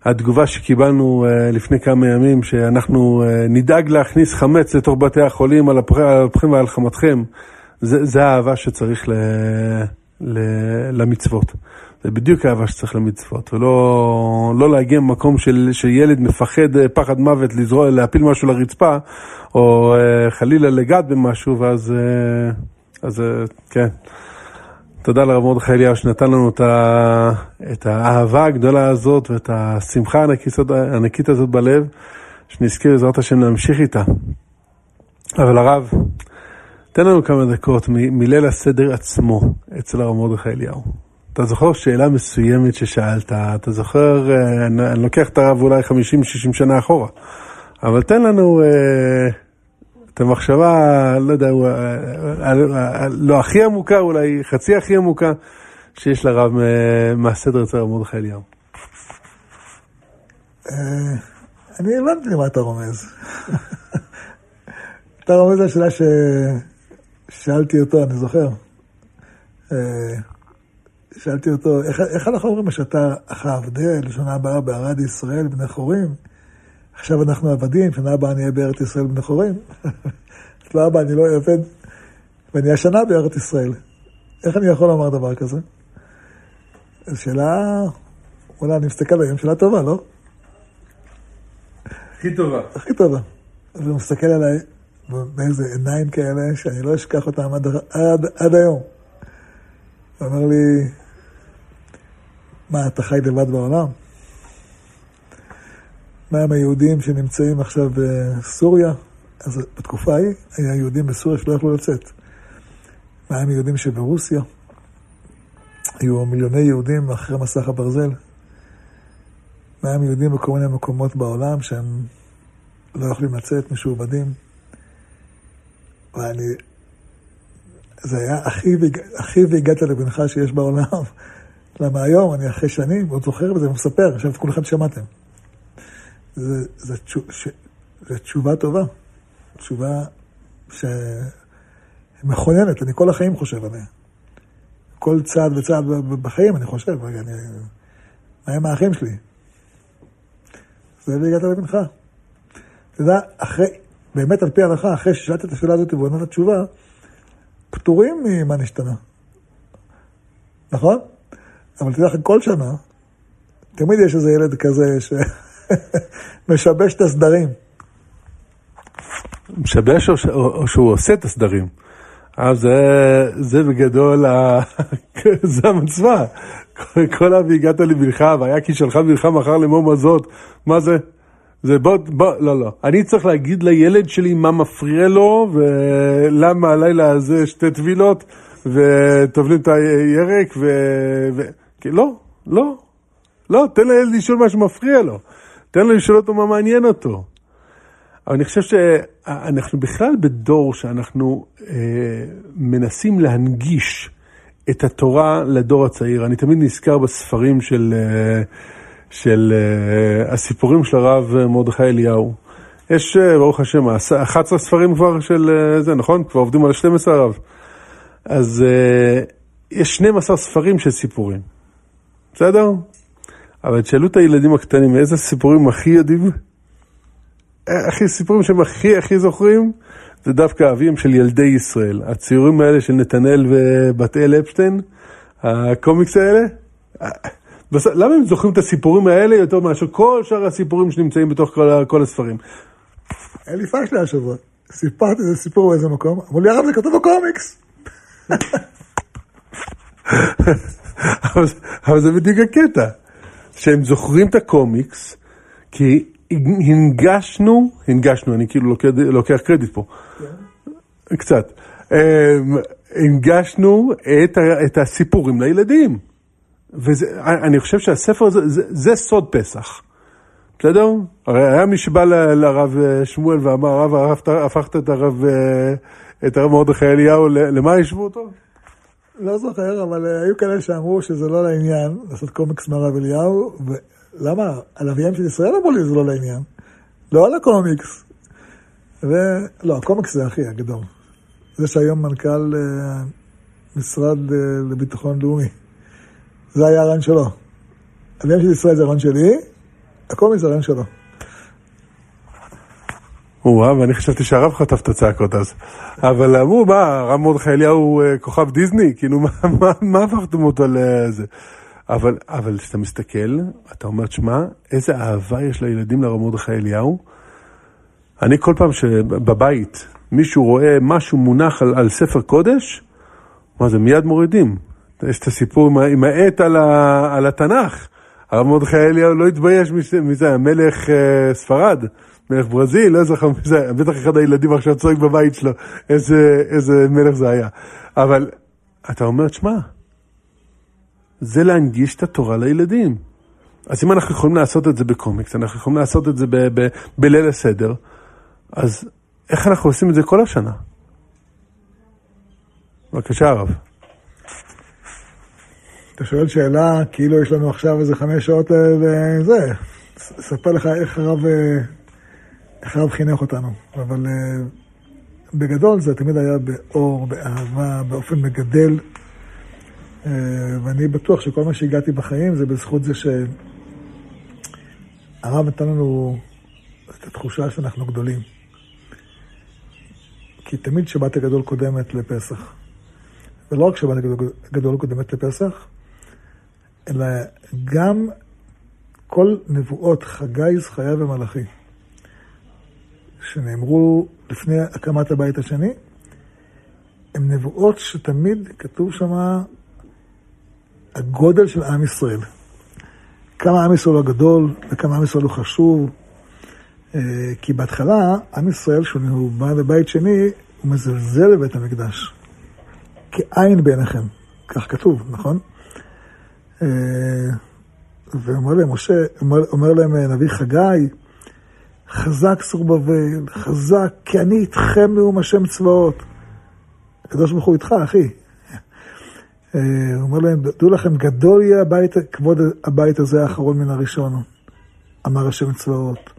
התגובה שקיבלנו לפני כמה ימים, שאנחנו נדאג להכניס חמץ לתוך בתי החולים על אפכם ועל חמתכם, זה, זה האהבה שצריך ל, ל, למצוות. זה בדיוק האהבה שצריך למצוות, ולא לא להגיע ממקום של, שילד מפחד uh, פחד מוות לזרוע, להפיל משהו לרצפה, או uh, חלילה לגעת במשהו, ואז, uh, אז uh, כן. תודה לרב מרדכי אליהו שנתן לנו את, ה... את האהבה הגדולה הזאת ואת השמחה הענקית, הענקית הזאת בלב, שנזכה בעזרת השם להמשיך איתה. אבל הרב, תן לנו כמה דקות. מליל הסדר עצמו אצל הרב מרדכי אליהו. אתה זוכר שאלה מסוימת ששאלת, אתה זוכר, אה, אני, אני לוקח את הרב אולי 50-60 שנה אחורה, אבל תן לנו... אה, את המחשבה, לא יודע, אה, אה, לא הכי עמוקה, אולי חצי הכי עמוקה, שיש לרב אה, מהסדר אצל מרדכי אליהו. אני הבנתי למה אתה רומז. אתה רומז לשאלה ששאלתי אותו, אני זוכר. שאלתי אותו, איך, איך אנחנו אומרים שאתה אחא עבדי, לשנה הבאה בערד ישראל, בני חורים? עכשיו אנחנו עבדים, שנה הבאה אני אהיה בארץ ישראל בני חורים. שנה הבאה אני לא עבד, ואני השנה בארץ ישראל. איך אני יכול לומר דבר כזה? זו שאלה, אולי אני מסתכל היום, שאלה טובה, לא? הכי טובה. הכי טובה. אז הוא מסתכל עליי באיזה עיניים כאלה, שאני לא אשכח אותם עד, עד, עד היום. הוא אומר לי, מה, אתה חי לבד בעולם? מה עם היהודים שנמצאים עכשיו בסוריה? אז בתקופה ההיא, היה יהודים בסוריה שלא יכלו לצאת. מה עם יהודים שברוסיה? היו מיליוני יהודים אחרי מסך הברזל. מה עם יהודים בכל מיני מקומות בעולם שהם לא יכולים לצאת, משועבדים? ואני... זה היה אחי והגעת לבנך שיש בעולם. למה היום, אני אחרי שנים, עוד זוכר וזה מספר, עכשיו כולכם שמעתם. זה תשובה טובה, תשובה שמכוננת, אני כל החיים חושב עליה. כל צעד וצעד בחיים אני חושב, רגע, אני... מה עם האחים שלי? זה והגעת לבנך. אתה יודע, אחרי, באמת על פי ההלכה, אחרי ששאלת את השאלה הזאת ועונת התשובה, פטורים ממה נשתנה. נכון? אבל תדע לך, כל שנה, תמיד יש איזה ילד כזה ש... משבש את הסדרים. משבש או, ש... או שהוא עושה את הסדרים? אז זה, זה בגדול, ה... זה המצווה. כל ה"והגעת לבנך", והיה כי שלחה בנך מחר לאמור מזאת, מה זה? זה בוא, בוא, לא, לא. אני צריך להגיד לילד שלי מה מפריע לו, ולמה הלילה הזה שתי טבילות, וטובלים את הירק, ו... ו... לא, לא, לא, תן לילד לשאול מה שמפריע לו. תן לו לשאול אותו מה מעניין אותו. אבל אני חושב שאנחנו בכלל בדור שאנחנו אה, מנסים להנגיש את התורה לדור הצעיר. אני תמיד נזכר בספרים של, אה, של אה, הסיפורים של הרב מרדכי אליהו. יש, אה, ברוך השם, 11 ספרים כבר של אה, זה, נכון? כבר עובדים על 12 הרב. אז... אה, יש 12 ספרים של סיפורים, בסדר? אבל תשאלו את הילדים הקטנים איזה סיפורים הכי יודעים, הכי סיפורים שהם הכי הכי זוכרים, זה דווקא אביהם של ילדי ישראל. הציורים האלה של נתנאל ובת אל אפשטיין, הקומיקס האלה, למה הם זוכרים את הסיפורים האלה יותר מאשר כל שאר הסיפורים שנמצאים בתוך כל, כל הספרים? אלי פשלה השבוע, סיפרתי איזה סיפור באיזה מקום, אמרו לי הרב זה כתוב בקומיקס. אבל, זה בדיוק הקטע, שהם זוכרים את הקומיקס, כי הנגשנו, הנגשנו, אני כאילו לוקח, לוקח קרדיט פה, כן. קצת, אמ, הנגשנו את, את הסיפורים לילדים. ואני חושב שהספר הזה, זה, זה סוד פסח. בסדר? הרי היה מי שבא ל, לרב אה, שמואל ואמר, הרב, הרב הפכת את הרב, אה, את הרב מרדכי אליהו, למה ישבו אותו? לא זוכר, אבל אה, היו כאלה שאמרו שזה לא לעניין, לעשות קומיקס מהרב אליהו, ולמה? על אביהם של ישראל אמרו לי זה לא לעניין. לא על הקומיקס. ולא, הקומיקס זה הכי הגדול. זה שהיום מנכ"ל משרד לביטחון לאומי. זה היה הרעיון שלו. אביהם של ישראל זה הרעיון שלי, הקומיקס זה הרעיון שלו. או-אה, ואני חשבתי שהרב חטף את הצעקות אז. אבל אמרו, מה, הרב מרדכי אליהו אה, כוכב דיסני? כאילו, מה הפכתם אותו לזה? אבל, אבל כשאתה מסתכל, אתה אומר, שמע, איזה אהבה יש לילדים לרב מרדכי אליהו. אני כל פעם שבבית מישהו רואה משהו מונח על, על ספר קודש, מה זה, מיד מורידים. יש את הסיפור עם העט על, על התנ"ך. הרב מרדכי אליהו לא התבייש מזה, המלך uh, ספרד, מלך ברזיל, לא זוכר מזה, בטח אחד הילדים עכשיו צועק בבית שלו, איזה, איזה מלך זה היה. אבל אתה אומר, שמע, זה להנגיש את התורה לילדים. אז אם אנחנו יכולים לעשות את זה בקומיקס, אנחנו יכולים לעשות את זה ב- ב- בליל הסדר, אז איך אנחנו עושים את זה כל השנה? בבקשה, הרב. אתה שואל שאלה, כאילו יש לנו עכשיו איזה חמש שעות לזה, אה, אספר לך איך הרב, אה, הרב חינך אותנו. אבל אה, בגדול זה תמיד היה באור, באהבה, באופן מגדל. ואני בטוח שכל מה שהגעתי בחיים זה בזכות זה שהרב נתן לנו את התחושה שאנחנו גדולים. כי תמיד שבת הגדול קודמת לפסח. ולא רק שבת הגדול קודמת לפסח, אלא גם כל נבואות חגי, זכריה ומלאכי, שנאמרו לפני הקמת הבית השני, הן נבואות שתמיד כתוב שם הגודל של עם ישראל. כמה עם ישראל הוא גדול וכמה עם ישראל הוא חשוב. אה, כי בהתחלה, עם ישראל, כשהוא בא לבית שני, הוא מזלזל בבית המקדש. כעין בעיניכם, כך כתוב, נכון? אה, ואומר להם, משה, אומר, אומר להם אה, נביא חגי, חזק סור בבל, חזק, כי אני איתכם נאום השם צבאות. הקדוש ברוך הוא איתך, אחי. אה, הוא אומר להם, דעו לכם, גדול יהיה הבית, כבוד הבית הזה האחרון מן הראשון, אמר השם צבאות.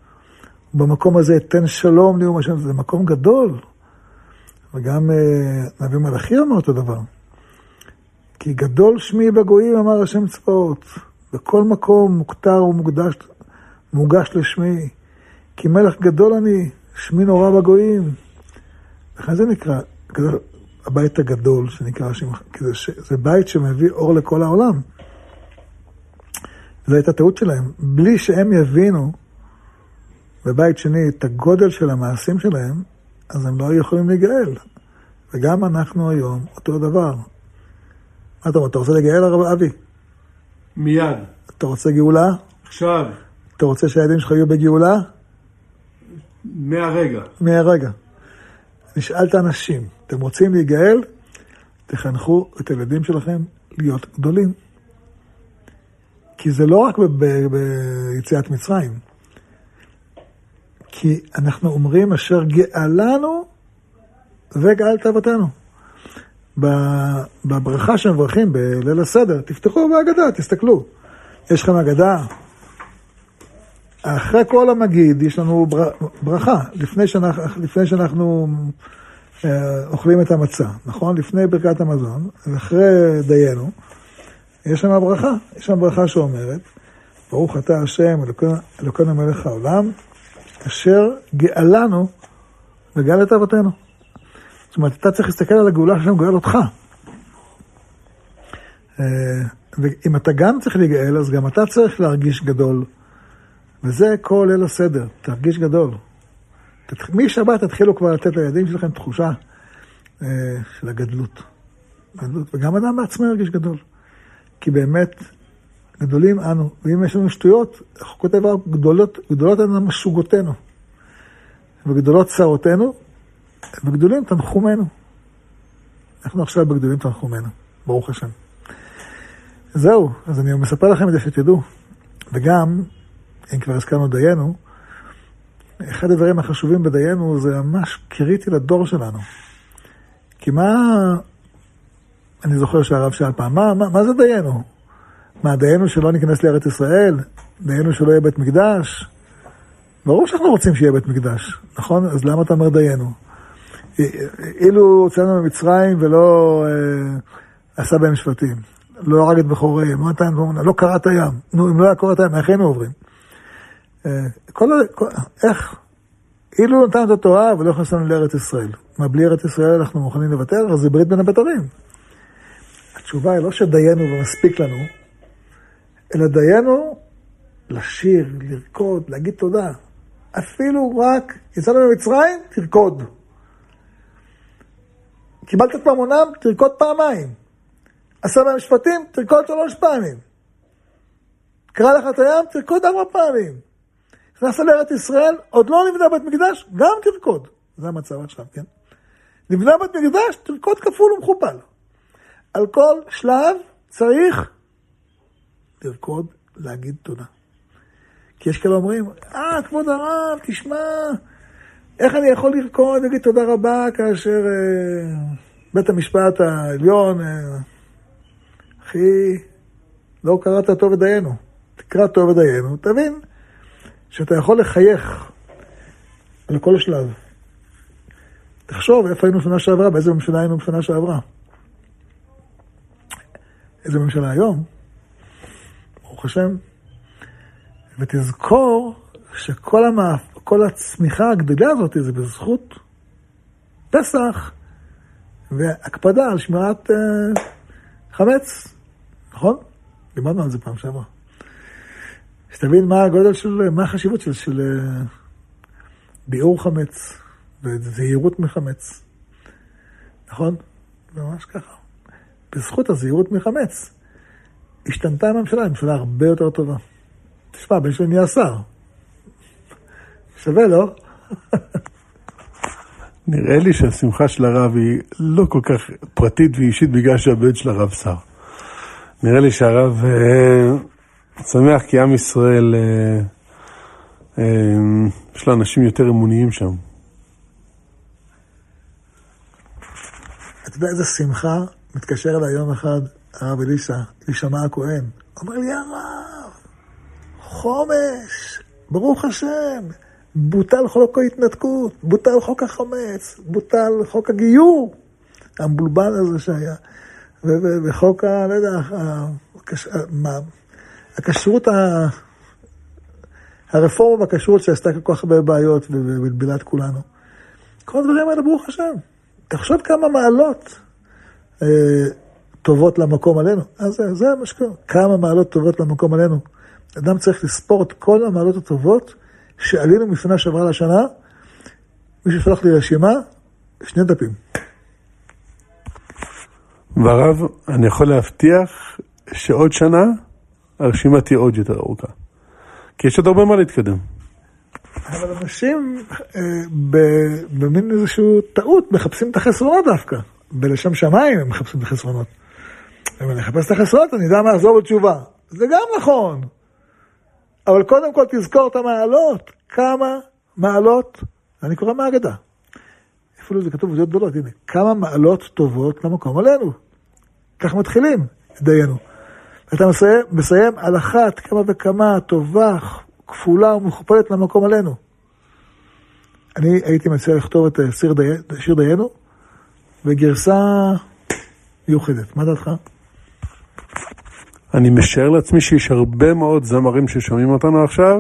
במקום הזה אתן שלום נאום השם, זה מקום גדול. וגם נביא מלאכי אמר אותו דבר. כי גדול שמי בגויים, אמר השם צבאות. בכל מקום מוכתר ומוקדש, מוגש לשמי. כי מלך גדול אני, שמי נורא בגויים. לכן זה נקרא, גדול, הבית הגדול שנקרא שם, כי זה, זה בית שמביא אור לכל העולם. זו הייתה טעות שלהם. בלי שהם יבינו בבית שני את הגודל של המעשים שלהם, אז הם לא היו יכולים להיגאל. וגם אנחנו היום אותו דבר. מה אתה אומר, אתה רוצה לגאל הרב אבי? מיד. אתה רוצה גאולה? עכשיו. אתה רוצה שהילדים שלך יהיו בגאולה? מהרגע. מהרגע. נשאל את האנשים, אתם רוצים להיגאל? תחנכו את הילדים שלכם להיות גדולים. כי זה לא רק ביציאת מצרים. כי אנחנו אומרים אשר גאלנו וגאלת אבותינו. בברכה שמברכים בליל הסדר, תפתחו בהגדה, תסתכלו. יש לכם הגדה. אחרי כל המגיד יש לנו ברכה. לפני שאנחנו, לפני שאנחנו אה, אוכלים את המצה, נכון? לפני ברכת המזון, ואחרי דיינו, יש שם ברכה, יש שם ברכה שאומרת, ברוך אתה השם, אלוקינו מלך העולם, אשר גאלנו וגאל את אבותינו. זאת אומרת, אתה צריך להסתכל על הגאולה שהשם גואל אותך. אה, ואם אתה גם צריך להיגאל, אז גם אתה צריך להרגיש גדול. וזה כל ליל הסדר, תרגיש גדול. משבת תתחילו כבר לתת לילדים שלכם תחושה אה, של הגדלות. גדלות. וגם אדם בעצמו ירגיש גדול. כי באמת, גדולים אנו. ואם יש לנו שטויות, איך הוא כותב, גדולות, גדולות הן משוגותינו. וגדולות צרותינו, וגדולים תנחומנו. אנחנו עכשיו בגדולים תנחומנו, ברוך השם. זהו, אז אני מספר לכם את זה שתדעו. וגם, אם כבר הזכרנו דיינו, אחד הדברים החשובים בדיינו זה ממש קריטי לדור שלנו. כי מה, אני זוכר שהרב שאל פעם, מה, מה, מה זה דיינו? מה, דיינו שלא ניכנס לארץ ישראל? דיינו שלא יהיה בית מקדש? ברור שאנחנו רוצים שיהיה בית מקדש, נכון? אז למה אתה אומר דיינו? אילו הוצאנו ממצרים ולא אה, עשה בהם שבטים, לא הרג את בכוריהם, לא לא קרע את הים. נו, אם לא היה קורע את הים, איך היינו עוברים? אה, כל, כל, איך? אילו נתן את התורה ולא הכנסנו לארץ ישראל. מה, בלי ארץ ישראל אנחנו מוכנים לוותר? אז זה ברית בין הבתרים. התשובה היא לא שדיינו ומספיק לנו, אלא דיינו לשיר, לרקוד, להגיד תודה. אפילו רק יצאנו ממצרים, תרקוד. קיבלת את ממונם, תרקוד פעמיים. עשה בהם משפטים, תרקוד שלוש פעמים. קרא לך את הים, תרקוד ארבע פעמים. נכנסת לארץ ישראל, עוד לא נבנה בית מקדש, גם תרקוד. זה המצב עכשיו, כן? נבנה בית מקדש, תרקוד כפול ומכופל. על כל שלב צריך לרקוד, להגיד תודה. כי יש כאלה אומרים, אה, כבוד הרב, תשמע, איך אני יכול לרקוד ולהגיד תודה רבה כאשר אה, בית המשפט העליון, אה, אחי, לא קראת טוב ודיינו. תקרא טוב ודיינו, תבין שאתה יכול לחייך על כל שלב. תחשוב איפה היינו בשנה שעברה, באיזה ממשלה היינו בשנה שעברה. איזה ממשלה היום? ברוך השם. ותזכור שכל. כל הצמיחה הגדולה הזאת זה בזכות פסח והקפדה על שמירת uh, חמץ, נכון? דיברנו על זה פעם שעברה. שתבין מה הגודל של, מה החשיבות של, של uh, ביעור חמץ וזהירות מחמץ, נכון? ממש ככה. בזכות הזהירות מחמץ השתנתה הממשלה, הממשלה הרבה יותר טובה. תשמע, הבן שלי נהיה שר. שווה, לא? נראה לי שהשמחה של הרב היא לא כל כך פרטית ואישית בגלל שהבן של הרב שר. נראה לי שהרב אה, שמח כי עם ישראל, אה, אה, יש לו אנשים יותר אמוניים שם. אתה יודע איזה שמחה? מתקשר אליי יום אחד הרב אלישע, מה הכהן. אומר לי, הרב, חומש, ברוך השם, בוטל חוק ההתנתקות, בוטל חוק החמץ, בוטל חוק הגיור, המבולבל הזה שהיה, וחוק ה... לא יודע, הכשרות, הרפורמה בכשרות שעשתה כל כך הרבה בעיות ובלבלה את כולנו. כל הדברים האלה, ברוך השם. תחשוב כמה מעלות אה, טובות למקום עלינו. אז זה, זה מה שקורה. כמה מעלות טובות למקום עלינו. אדם צריך לספור את כל המעלות הטובות שעלינו מפנה שעברה לשנה, מי ששלח לי רשימה, שני דפים. והרב, אני יכול להבטיח שעוד שנה הרשימה תהיה עוד יותר ארוכה. כי יש עוד הרבה מה להתקדם. אבל אנשים אה, במין איזושהי טעות מחפשים את החסרונות דווקא. בלשם שמיים הם מחפשים את החסרונות. אם אני אחפש את החסרונות, אני יודע מה לחזור בתשובה. זה גם נכון. אבל קודם כל תזכור את המעלות. כמה מעלות, אני קורא מהאגדה. אפילו זה כתוב בזיות גדולות, הנה. כמה מעלות טובות למקום עלינו. כך מתחילים, דיינו. אתה מסיים, מסיים על אחת כמה וכמה טובה, כפולה ומכופלת למקום עלינו. אני הייתי מציע לכתוב את שיר, די, שיר דיינו וגרסה מיוחדת. מה דעתך? אני משער לעצמי שיש הרבה מאוד זמרים ששומעים אותנו עכשיו.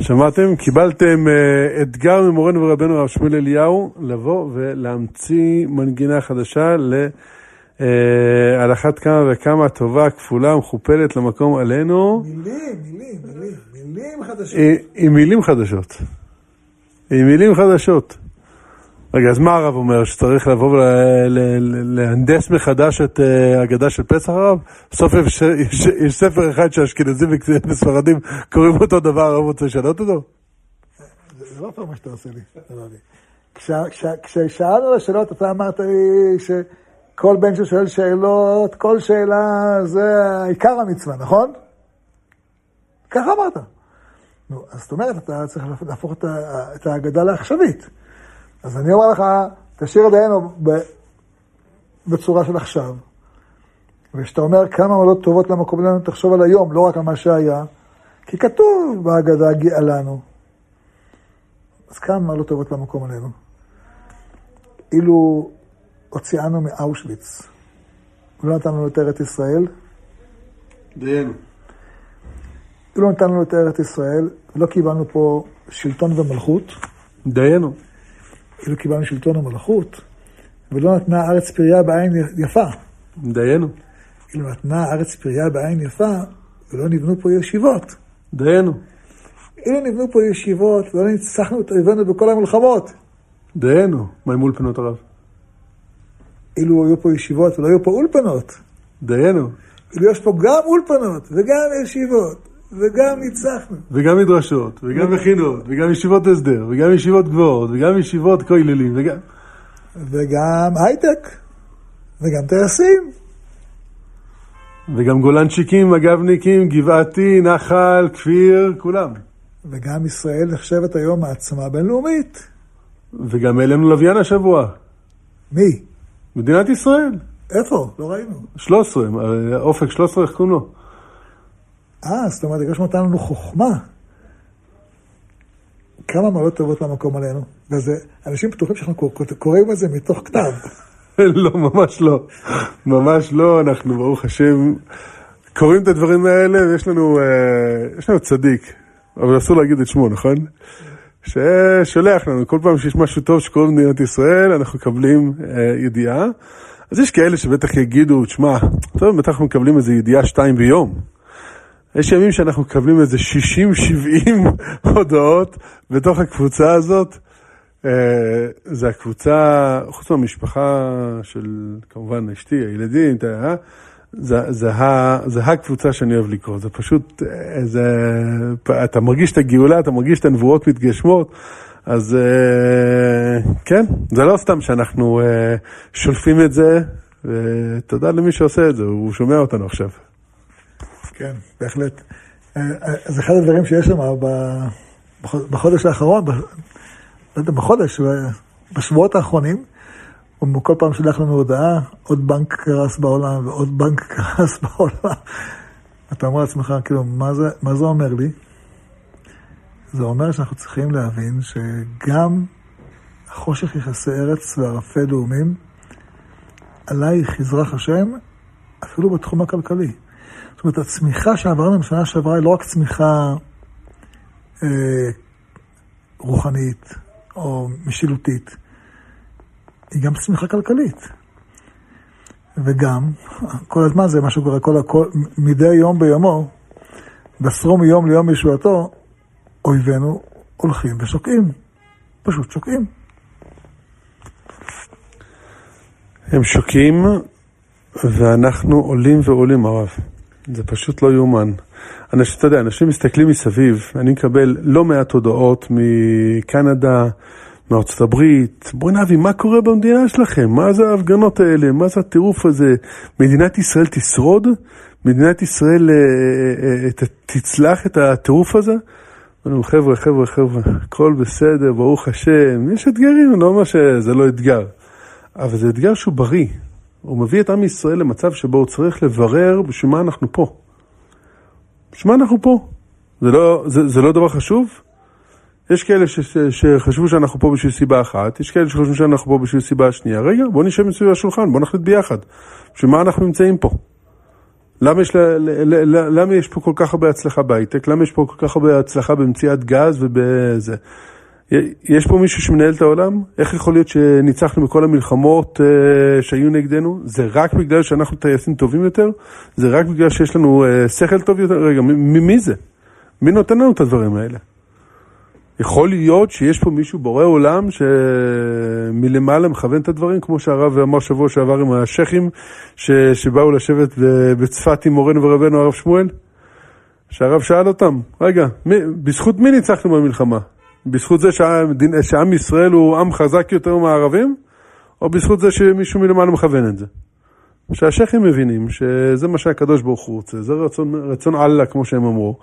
שמעתם? קיבלתם uh, אתגר ממורנו ורבנו הרב שמואל אליהו לבוא ולהמציא מנגינה חדשה ל... Uh, על אחת כמה וכמה טובה, כפולה, מכופלת למקום עלינו. מילים, מילים, מילים, מילים חדשות. עם מילים חדשות. עם מילים חדשות. רגע, אז מה הרב אומר? שצריך לבוא ולהנדס מחדש את ההגדה של פסח הרב? בסוף יש, יש, יש ספר אחד שאשכנזים וספרדים קוראים אותו דבר, הרב רוצה לשנות אותו? זה לא פעם מה שאתה עושה לי, כששאלנו לשאלות, אתה אמרת לי שכל בן ששואל שאלות, כל שאלה זה עיקר המצווה, נכון? ככה אמרת. נו, אז זאת אומרת, אתה צריך להפוך את ההגדה לעכשווית. אז אני אומר לך, תשאיר את דיינו בצורה של עכשיו. וכשאתה אומר כמה מעלות טובות למקום לנו, תחשוב על היום, לא רק על מה שהיה. כי כתוב בהגדה גאה לנו. אז כמה מעלות טובות למקום עלינו. אילו הוציאנו מאושוויץ, ולא נתנו לנו את ארץ ישראל. דיינו. אילו נתנו לנו את ארץ ישראל, ולא קיבלנו פה שלטון ומלכות. דיינו. אילו קיבלנו שלטון ומלכות, ולא נתנה הארץ פריה בעין יפה. דיינו. אילו נתנה הארץ פריה בעין יפה, ולא נבנו פה ישיבות. דיינו. אילו נבנו פה ישיבות, ולא ניצחנו את אויבינו בכל המלחמות. דיינו. מה עם אולפנות הרב? אילו היו פה ישיבות ולא היו פה אולפנות. דיינו. אילו יש פה גם אולפנות וגם ישיבות, וגם ניצחנו. וגם מדרשות, וגם מכינות, וגם ישיבות הסדר, וגם ישיבות גבוהות, וגם ישיבות כוללים, וגם... וגם הייטק, וגם טייסים. וגם גולנצ'יקים, מג"בניקים, גבעתי, נחל, כפיר, כולם. וגם ישראל נחשבת היום מעצמה בינלאומית. וגם העלינו לוויין השבוע. מי? מדינת ישראל. איפה? לא ראינו. 13, אופק 13, איך קוראים לו? אה, זאת אומרת, הקדוש נתן לנו חוכמה. כמה מעלות טובות למקום עלינו. וזה, אנשים בטוחים שאנחנו קוראים את זה מתוך כתב. לא, ממש לא. ממש לא, אנחנו ברוך השם קוראים את הדברים האלה, ויש לנו, אה, יש לנו צדיק, אבל אסור להגיד את שמו, נכון? ששולח לנו, כל פעם שיש משהו טוב שקורה במדינת ישראל, אנחנו מקבלים אה, ידיעה. אז יש כאלה שבטח יגידו, תשמע, טוב, בטח אנחנו מקבלים איזה ידיעה שתיים ביום. יש ימים שאנחנו מקבלים איזה 60-70 הודעות בתוך הקבוצה הזאת. אה, זה הקבוצה, חוץ מהמשפחה של כמובן אשתי, הילדים, זה, זה, זה הקבוצה שאני אוהב לקרוא, זה פשוט, אה, זה, אתה מרגיש את הגאולה, אתה מרגיש את הנבואות מתגשמות, אז אה, כן, זה לא סתם שאנחנו שולפים את זה, ותודה למי שעושה את זה, הוא שומע אותנו עכשיו. כן, בהחלט. אה, אה, זה אחד הדברים שיש שם בחודש האחרון, לא יודע, בחודש, בשבועות האחרונים, הוא כל פעם שולח לנו הודעה, עוד בנק קרס בעולם ועוד בנק קרס בעולם. אתה אומר לעצמך, כאילו, מה זה, מה זה אומר לי? זה אומר שאנחנו צריכים להבין שגם החושך יכסה ארץ וערפי לאומים, עלייך יזרח השם, אפילו בתחום הכלכלי. זאת אומרת, הצמיחה שעברנו בשנה שעברה היא לא רק צמיחה אה, רוחנית או משילותית, היא גם צמיחה כלכלית. וגם, כל הזמן זה מה שקורה, כל, כל, מדי יום ביומו, בסרו מיום ליום ישועתו, אויבינו הולכים ושוקעים. פשוט שוקעים. הם שוקעים, ואנחנו עולים ועולים, הרב. זה פשוט לא יאומן. אנשים, אתה יודע, אנשים מסתכלים מסביב, אני מקבל לא מעט הודעות מקנדה, מארצות הברית, בואי נביא, מה קורה במדינה שלכם? מה זה ההפגנות האלה? מה זה הטירוף הזה? מדינת ישראל תשרוד? מדינת ישראל אה, אה, אה, תצלח את הטירוף הזה? אמרנו, חבר'ה, חבר'ה, חבר'ה, הכל בסדר, ברוך השם, יש אתגרים, לא אומר שזה לא אתגר, אבל זה אתגר שהוא בריא. הוא מביא את עם ישראל למצב שבו הוא צריך לברר בשביל מה אנחנו פה. בשביל מה אנחנו פה? זה לא, זה, זה לא דבר חשוב? יש כאלה ש, שחשבו שאנחנו פה בשביל סיבה אחת, יש כאלה שחושבים שאנחנו פה בשביל סיבה שנייה. רגע, בוא נשב מסביב השולחן, בוא נחליט ביחד. בשביל מה אנחנו נמצאים פה? למה יש, ל, ל, ל, למה יש פה כל כך הרבה הצלחה בהייטק? למה יש פה כל כך הרבה הצלחה במציאת גז ובזה? יש פה מישהו שמנהל את העולם? איך יכול להיות שניצחנו בכל המלחמות uh, שהיו נגדנו? זה רק בגלל שאנחנו טייסים טובים יותר? זה רק בגלל שיש לנו uh, שכל טוב יותר? רגע, מי זה? מי נותן לנו את הדברים האלה? יכול להיות שיש פה מישהו בורא עולם שמלמעלה מכוון את הדברים, כמו שהרב אמר שבוע שעבר עם השייחים ש... שבאו לשבת בצפת עם מורנו ורבנו הרב שמואל? שהרב שאל אותם, רגע, מי, בזכות מי ניצחנו במלחמה? בזכות זה שעם, שעם ישראל הוא עם חזק יותר מהערבים, או בזכות זה שמישהו מלמעלה מכוון את זה? שהשייחים מבינים שזה מה שהקדוש ברוך הוא רוצה, זה רצון, רצון אללה כמו שהם אמרו,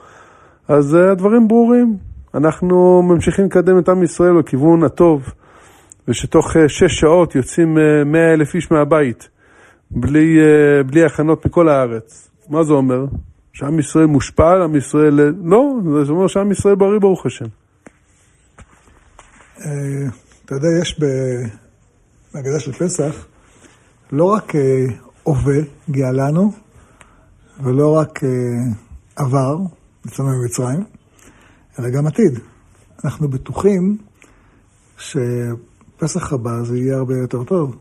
אז אה, הדברים ברורים. אנחנו ממשיכים לקדם את עם ישראל בכיוון הטוב, ושתוך אה, שש שעות יוצאים אה, מאה אלף איש מהבית, בלי, בלי הכנות מכל הארץ. מה זה אומר? שעם ישראל מושפל, עם ישראל... לא, זה אומר שעם ישראל בריא ברוך השם. אתה יודע, יש בהגדה של פסח לא רק הווה הגיע לנו, ולא רק עבר, יצאנו ממצרים, אלא גם עתיד. אנחנו בטוחים שפסח הבא זה יהיה הרבה יותר טוב.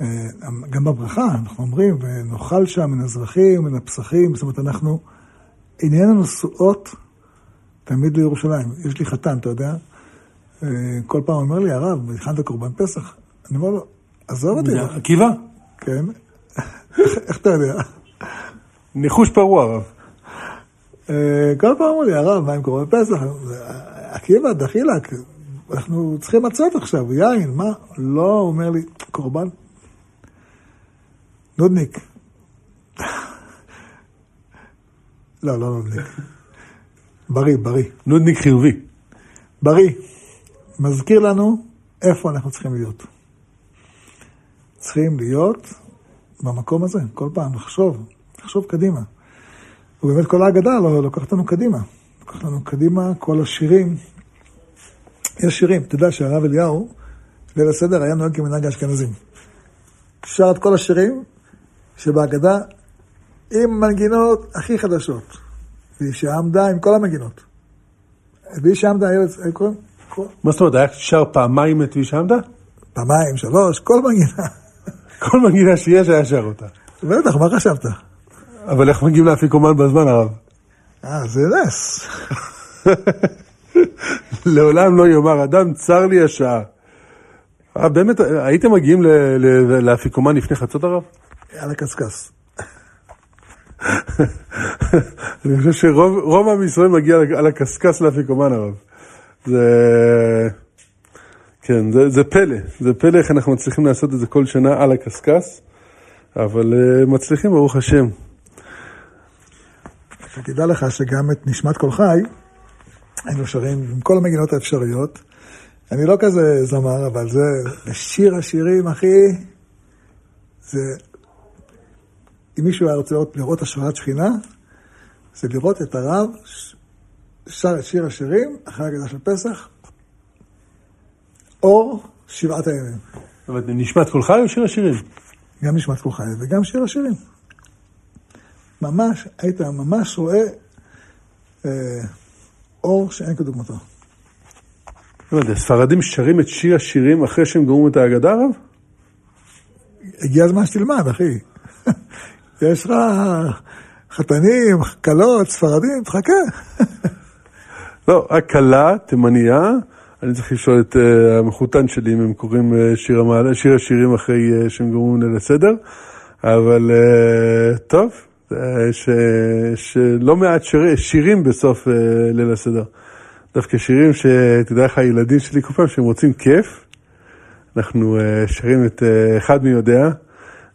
אה, גם בברכה, אנחנו אומרים, ונאכל שם מן הזרחים, מן הפסחים, זאת אומרת, אנחנו, ענייננו נשואות תמיד לירושלים. יש לי חתן, אתה יודע, אה, כל פעם אומר לי, הרב, הכנת קורבן פסח? אני אומר לו, עזוב אותי. עקיבא? כן. איך אתה יודע? ניחוש פרוע, הרב. אה, כל פעם אמרו לי, הרב, מה עם קורבן פסח? עקיבא, דחילק, אנחנו צריכים מצות עכשיו, יין, מה? לא, הוא אומר לי, קורבן? נודניק. לא, לא נודניק. בריא, בריא. נודניק חיובי. בריא. מזכיר לנו איפה אנחנו צריכים להיות. צריכים להיות במקום הזה, כל פעם, לחשוב, לחשוב קדימה. ובאמת כל ההגדה לא לוקחת אותנו קדימה. לוקחת אותנו קדימה, כל השירים. יש שירים, אתה יודע שהרב אליהו, ליל הסדר היה נוהג כמנהג האשכנזים. שר את כל השירים שבהגדה עם מנגינות הכי חדשות. והיא שעמדה עם כל המנגינות. והיא שעמדה, היו קוראים? מה זאת אומרת, היה שר פעמיים את והיא שעמדה? פעמיים, שלוש, כל מנגינה. כל מנגינה שיש היה שר אותה. בטח, מה חשבת? אבל איך מגיעים לאפיקומן בזמן הרב? אה, זה נס. לעולם לא יאמר אדם, צר לי השעה. אה, באמת, הייתם מגיעים לאפיקומן לפני חצות הרב? על הקשקש. אני חושב שרוב עם ישראל מגיע על הקשקש לאפיקומן הרב. זה... כן, זה, זה פלא, זה פלא איך אנחנו מצליחים לעשות את זה כל שנה על הקשקש, אבל uh, מצליחים ברוך השם. שתדע לך שגם את נשמת כל חי, היינו שרים עם כל המגינות האפשריות. אני לא כזה זמר, אבל זה שיר השירים, אחי, זה... אם מישהו היה רוצה לראות, לראות השראת שכינה, זה לראות את הרב שר את שיר השירים אחרי הגדה של פסח, אור שבעת הימים. אומרת, נשמת כל חי או שיר השירים? גם נשמת כל חי וגם שיר השירים. ממש, היית ממש רואה אה, אור שאין כדוגמתו. לא יודע, ספרדים שרים את שיר השירים אחרי שהם גמרו את ההגדה, הרב? הגיע הזמן שתלמד, אחי. יש לך חתנים, כלות, ספרדים, תחכה. לא, הכלה, תימניה, אני צריך לשאול את uh, המחותן שלי אם הם קוראים uh, שיר, המעלה, שיר השירים אחרי uh, שהם גמרו ליל הסדר, אבל uh, טוב, ש, שלא מעט שיר, שירים בסוף uh, ליל הסדר. דווקא שירים שתדע לך, הילדים שלי כל פעם שהם רוצים כיף, אנחנו uh, שרים את אחד מי יודע,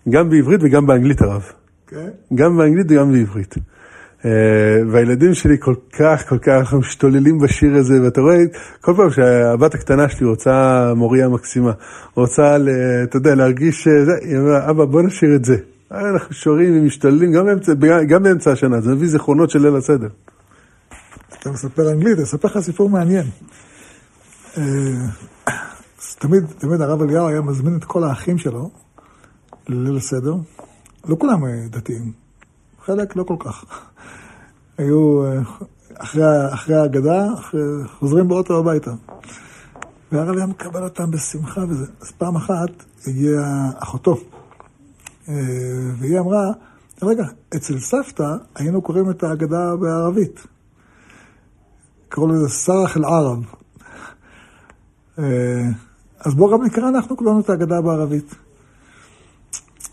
גם בעברית וגם באנגלית הרב. כן? Okay. גם באנגלית וגם בעברית. והילדים שלי כל כך, כל כך משתוללים בשיר הזה, ואתה רואה, כל פעם שהבת הקטנה שלי רוצה מוריה מקסימה, רוצה, אתה יודע, להרגיש, היא אומרת, אבא, בוא נשאיר את זה. אנחנו שורים ומשתוללים גם גם באמצע השנה, זה מביא זיכרונות של ליל הסדר. אתה מספר אנגלית, אני אספר לך סיפור מעניין. אה, תמיד, תמיד הרב אליהו היה מזמין את כל האחים שלו לליל הסדר. לא כולם אה, דתיים, חלק לא כל כך. היו אחרי, אחרי ההגדה, חוזרים באוטו הביתה. והרב היה מקבל אותם בשמחה וזה. אז פעם אחת הגיעה אחותו, והיא אמרה, רגע, אצל סבתא היינו קוראים את ההגדה בערבית. קראו לזה סרח אל-ערב. אה, אז בואו גם נקרא אנחנו כולנו את ההגדה בערבית.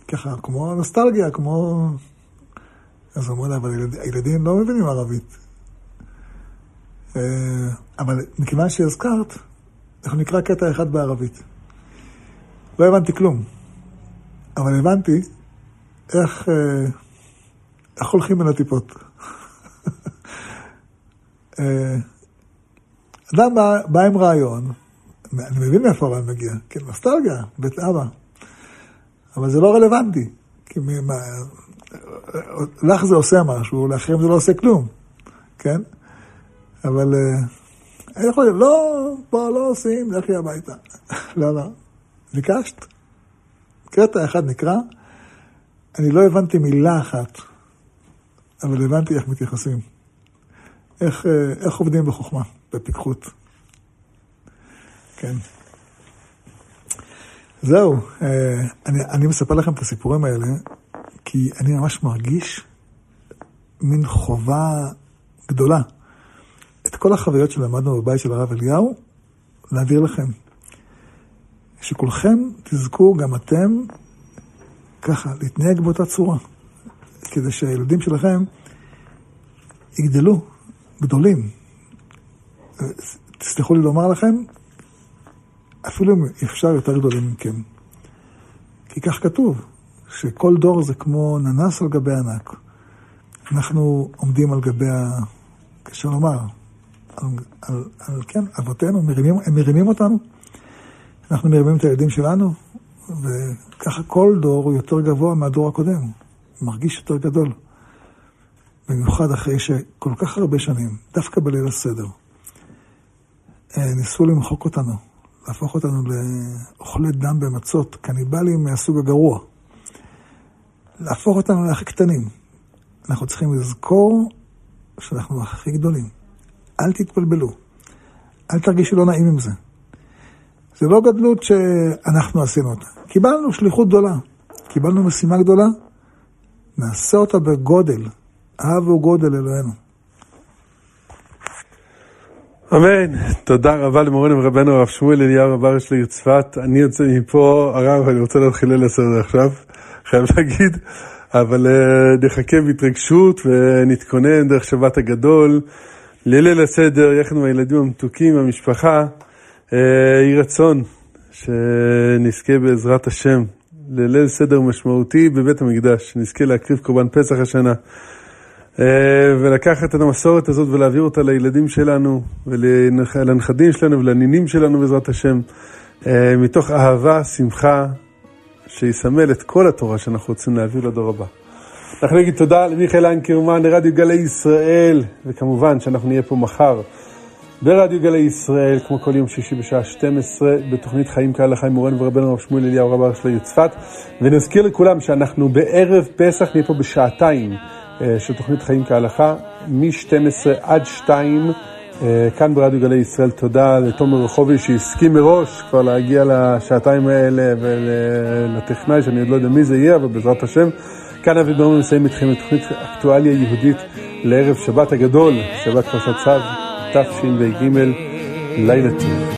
ככה, כמו נוסטלגיה, כמו... אז אמרו לה, אבל הילדים לא מבינים ערבית. אה, אבל מכיוון שהזכרת, אנחנו נקרא קטע אחד בערבית. לא הבנתי כלום, אבל הבנתי איך, אה, איך הולכים בין הטיפות. אה, אדם בא, בא עם רעיון, אני מבין מאיפה הרעיון מגיע, כן, נוסטלגיה, בית אבא, אבל זה לא רלוונטי, כי מה, לך זה עושה משהו, לאחרים זה לא עושה כלום, כן? אבל אה, אני יכול להגיד, לא, פה לא עושים, לכי הביתה. לא, לא. ביקשת? קטע אחד נקרא, אני לא הבנתי מילה אחת, אבל הבנתי איך מתייחסים. איך, אה, איך עובדים בחוכמה, בפיקחות. כן. זהו, אה, אני, אני מספר לכם את הסיפורים האלה, כי אני ממש מרגיש מין חובה גדולה. את כל החוויות שלמדנו בבית של הרב אליהו, להעביר לכם. שכולכם תזכו, גם אתם, ככה, להתנהג באותה צורה, כדי שהילדים שלכם יגדלו גדולים. תסלחו לי לומר לכם, אפילו אם אפשר יותר גדולים מכם. כי כך כתוב, שכל דור זה כמו ננס על גבי ענק. אנחנו עומדים על גבי ה... קשה לומר, על, על, על כן, אבותינו, מרימים, הם מרימים אותנו, אנחנו מרימים את הילדים שלנו, וככה כל דור הוא יותר גבוה מהדור הקודם, מרגיש יותר גדול. במיוחד אחרי שכל כך הרבה שנים, דווקא בליל הסדר, אה, ניסו למחוק אותנו, להפוך אותנו לאוכלי דם במצות, קניבלים מהסוג הגרוע. להפוך אותנו להכי קטנים. אנחנו צריכים לזכור שאנחנו הכי גדולים. אל תתבלבלו. אל תרגישו לא נעים עם זה. זה לא גדלות שאנחנו עשינו אותה. קיבלנו שליחות גדולה, קיבלנו משימה גדולה, נעשה אותה בגודל. אב הוא גודל אלוהינו. אמן. תודה רבה למורנו ורבנו הרב שמואל אליהו רב ארש לעיר צפת. אני יוצא מפה, הרב, אני רוצה להתחיל ליל הסדר עכשיו, חייב להגיד, אבל uh, נחכה בהתרגשות ונתכונן דרך שבת הגדול לליל הסדר יחד עם הילדים המתוקים, המשפחה. Uh, יהי רצון שנזכה בעזרת השם לליל סדר משמעותי בבית המקדש, נזכה להקריב קורבן פסח השנה. אה, ולקחת את המסורת הזאת ולהעביר אותה לילדים שלנו ולנכדים שלנו ולנינים שלנו בעזרת השם, אה, מתוך אהבה, שמחה, שיסמל את כל התורה שאנחנו רוצים להעביר לדור הבא. אנחנו נגיד תודה למיכאל אנקרמן, לרדיו גלי ישראל, וכמובן שאנחנו נהיה פה מחר ברדיו גלי ישראל, כמו כל יום שישי בשעה 12, בתוכנית חיים כהלכה עם מורנו ורבנו הרב שמואל אליהו רב הראש לעיר צפת. ונזכיר לכולם שאנחנו בערב פסח נהיה פה בשעתיים. אה, של תוכנית חיים כהלכה, מ-12 עד 2, אה, כאן ברדיו גלי ישראל. תודה לתומר רחובי שהסכים מראש כבר להגיע לשעתיים האלה ולטכנאי, שאני עוד לא יודע מי זה יהיה, אבל בעזרת השם. כאן אבי ברמן מסיים איתכם את תוכנית אקטואליה יהודית לערב שבת הגדול, שבת פרשת צו, תשפ"ג, לילה טוב.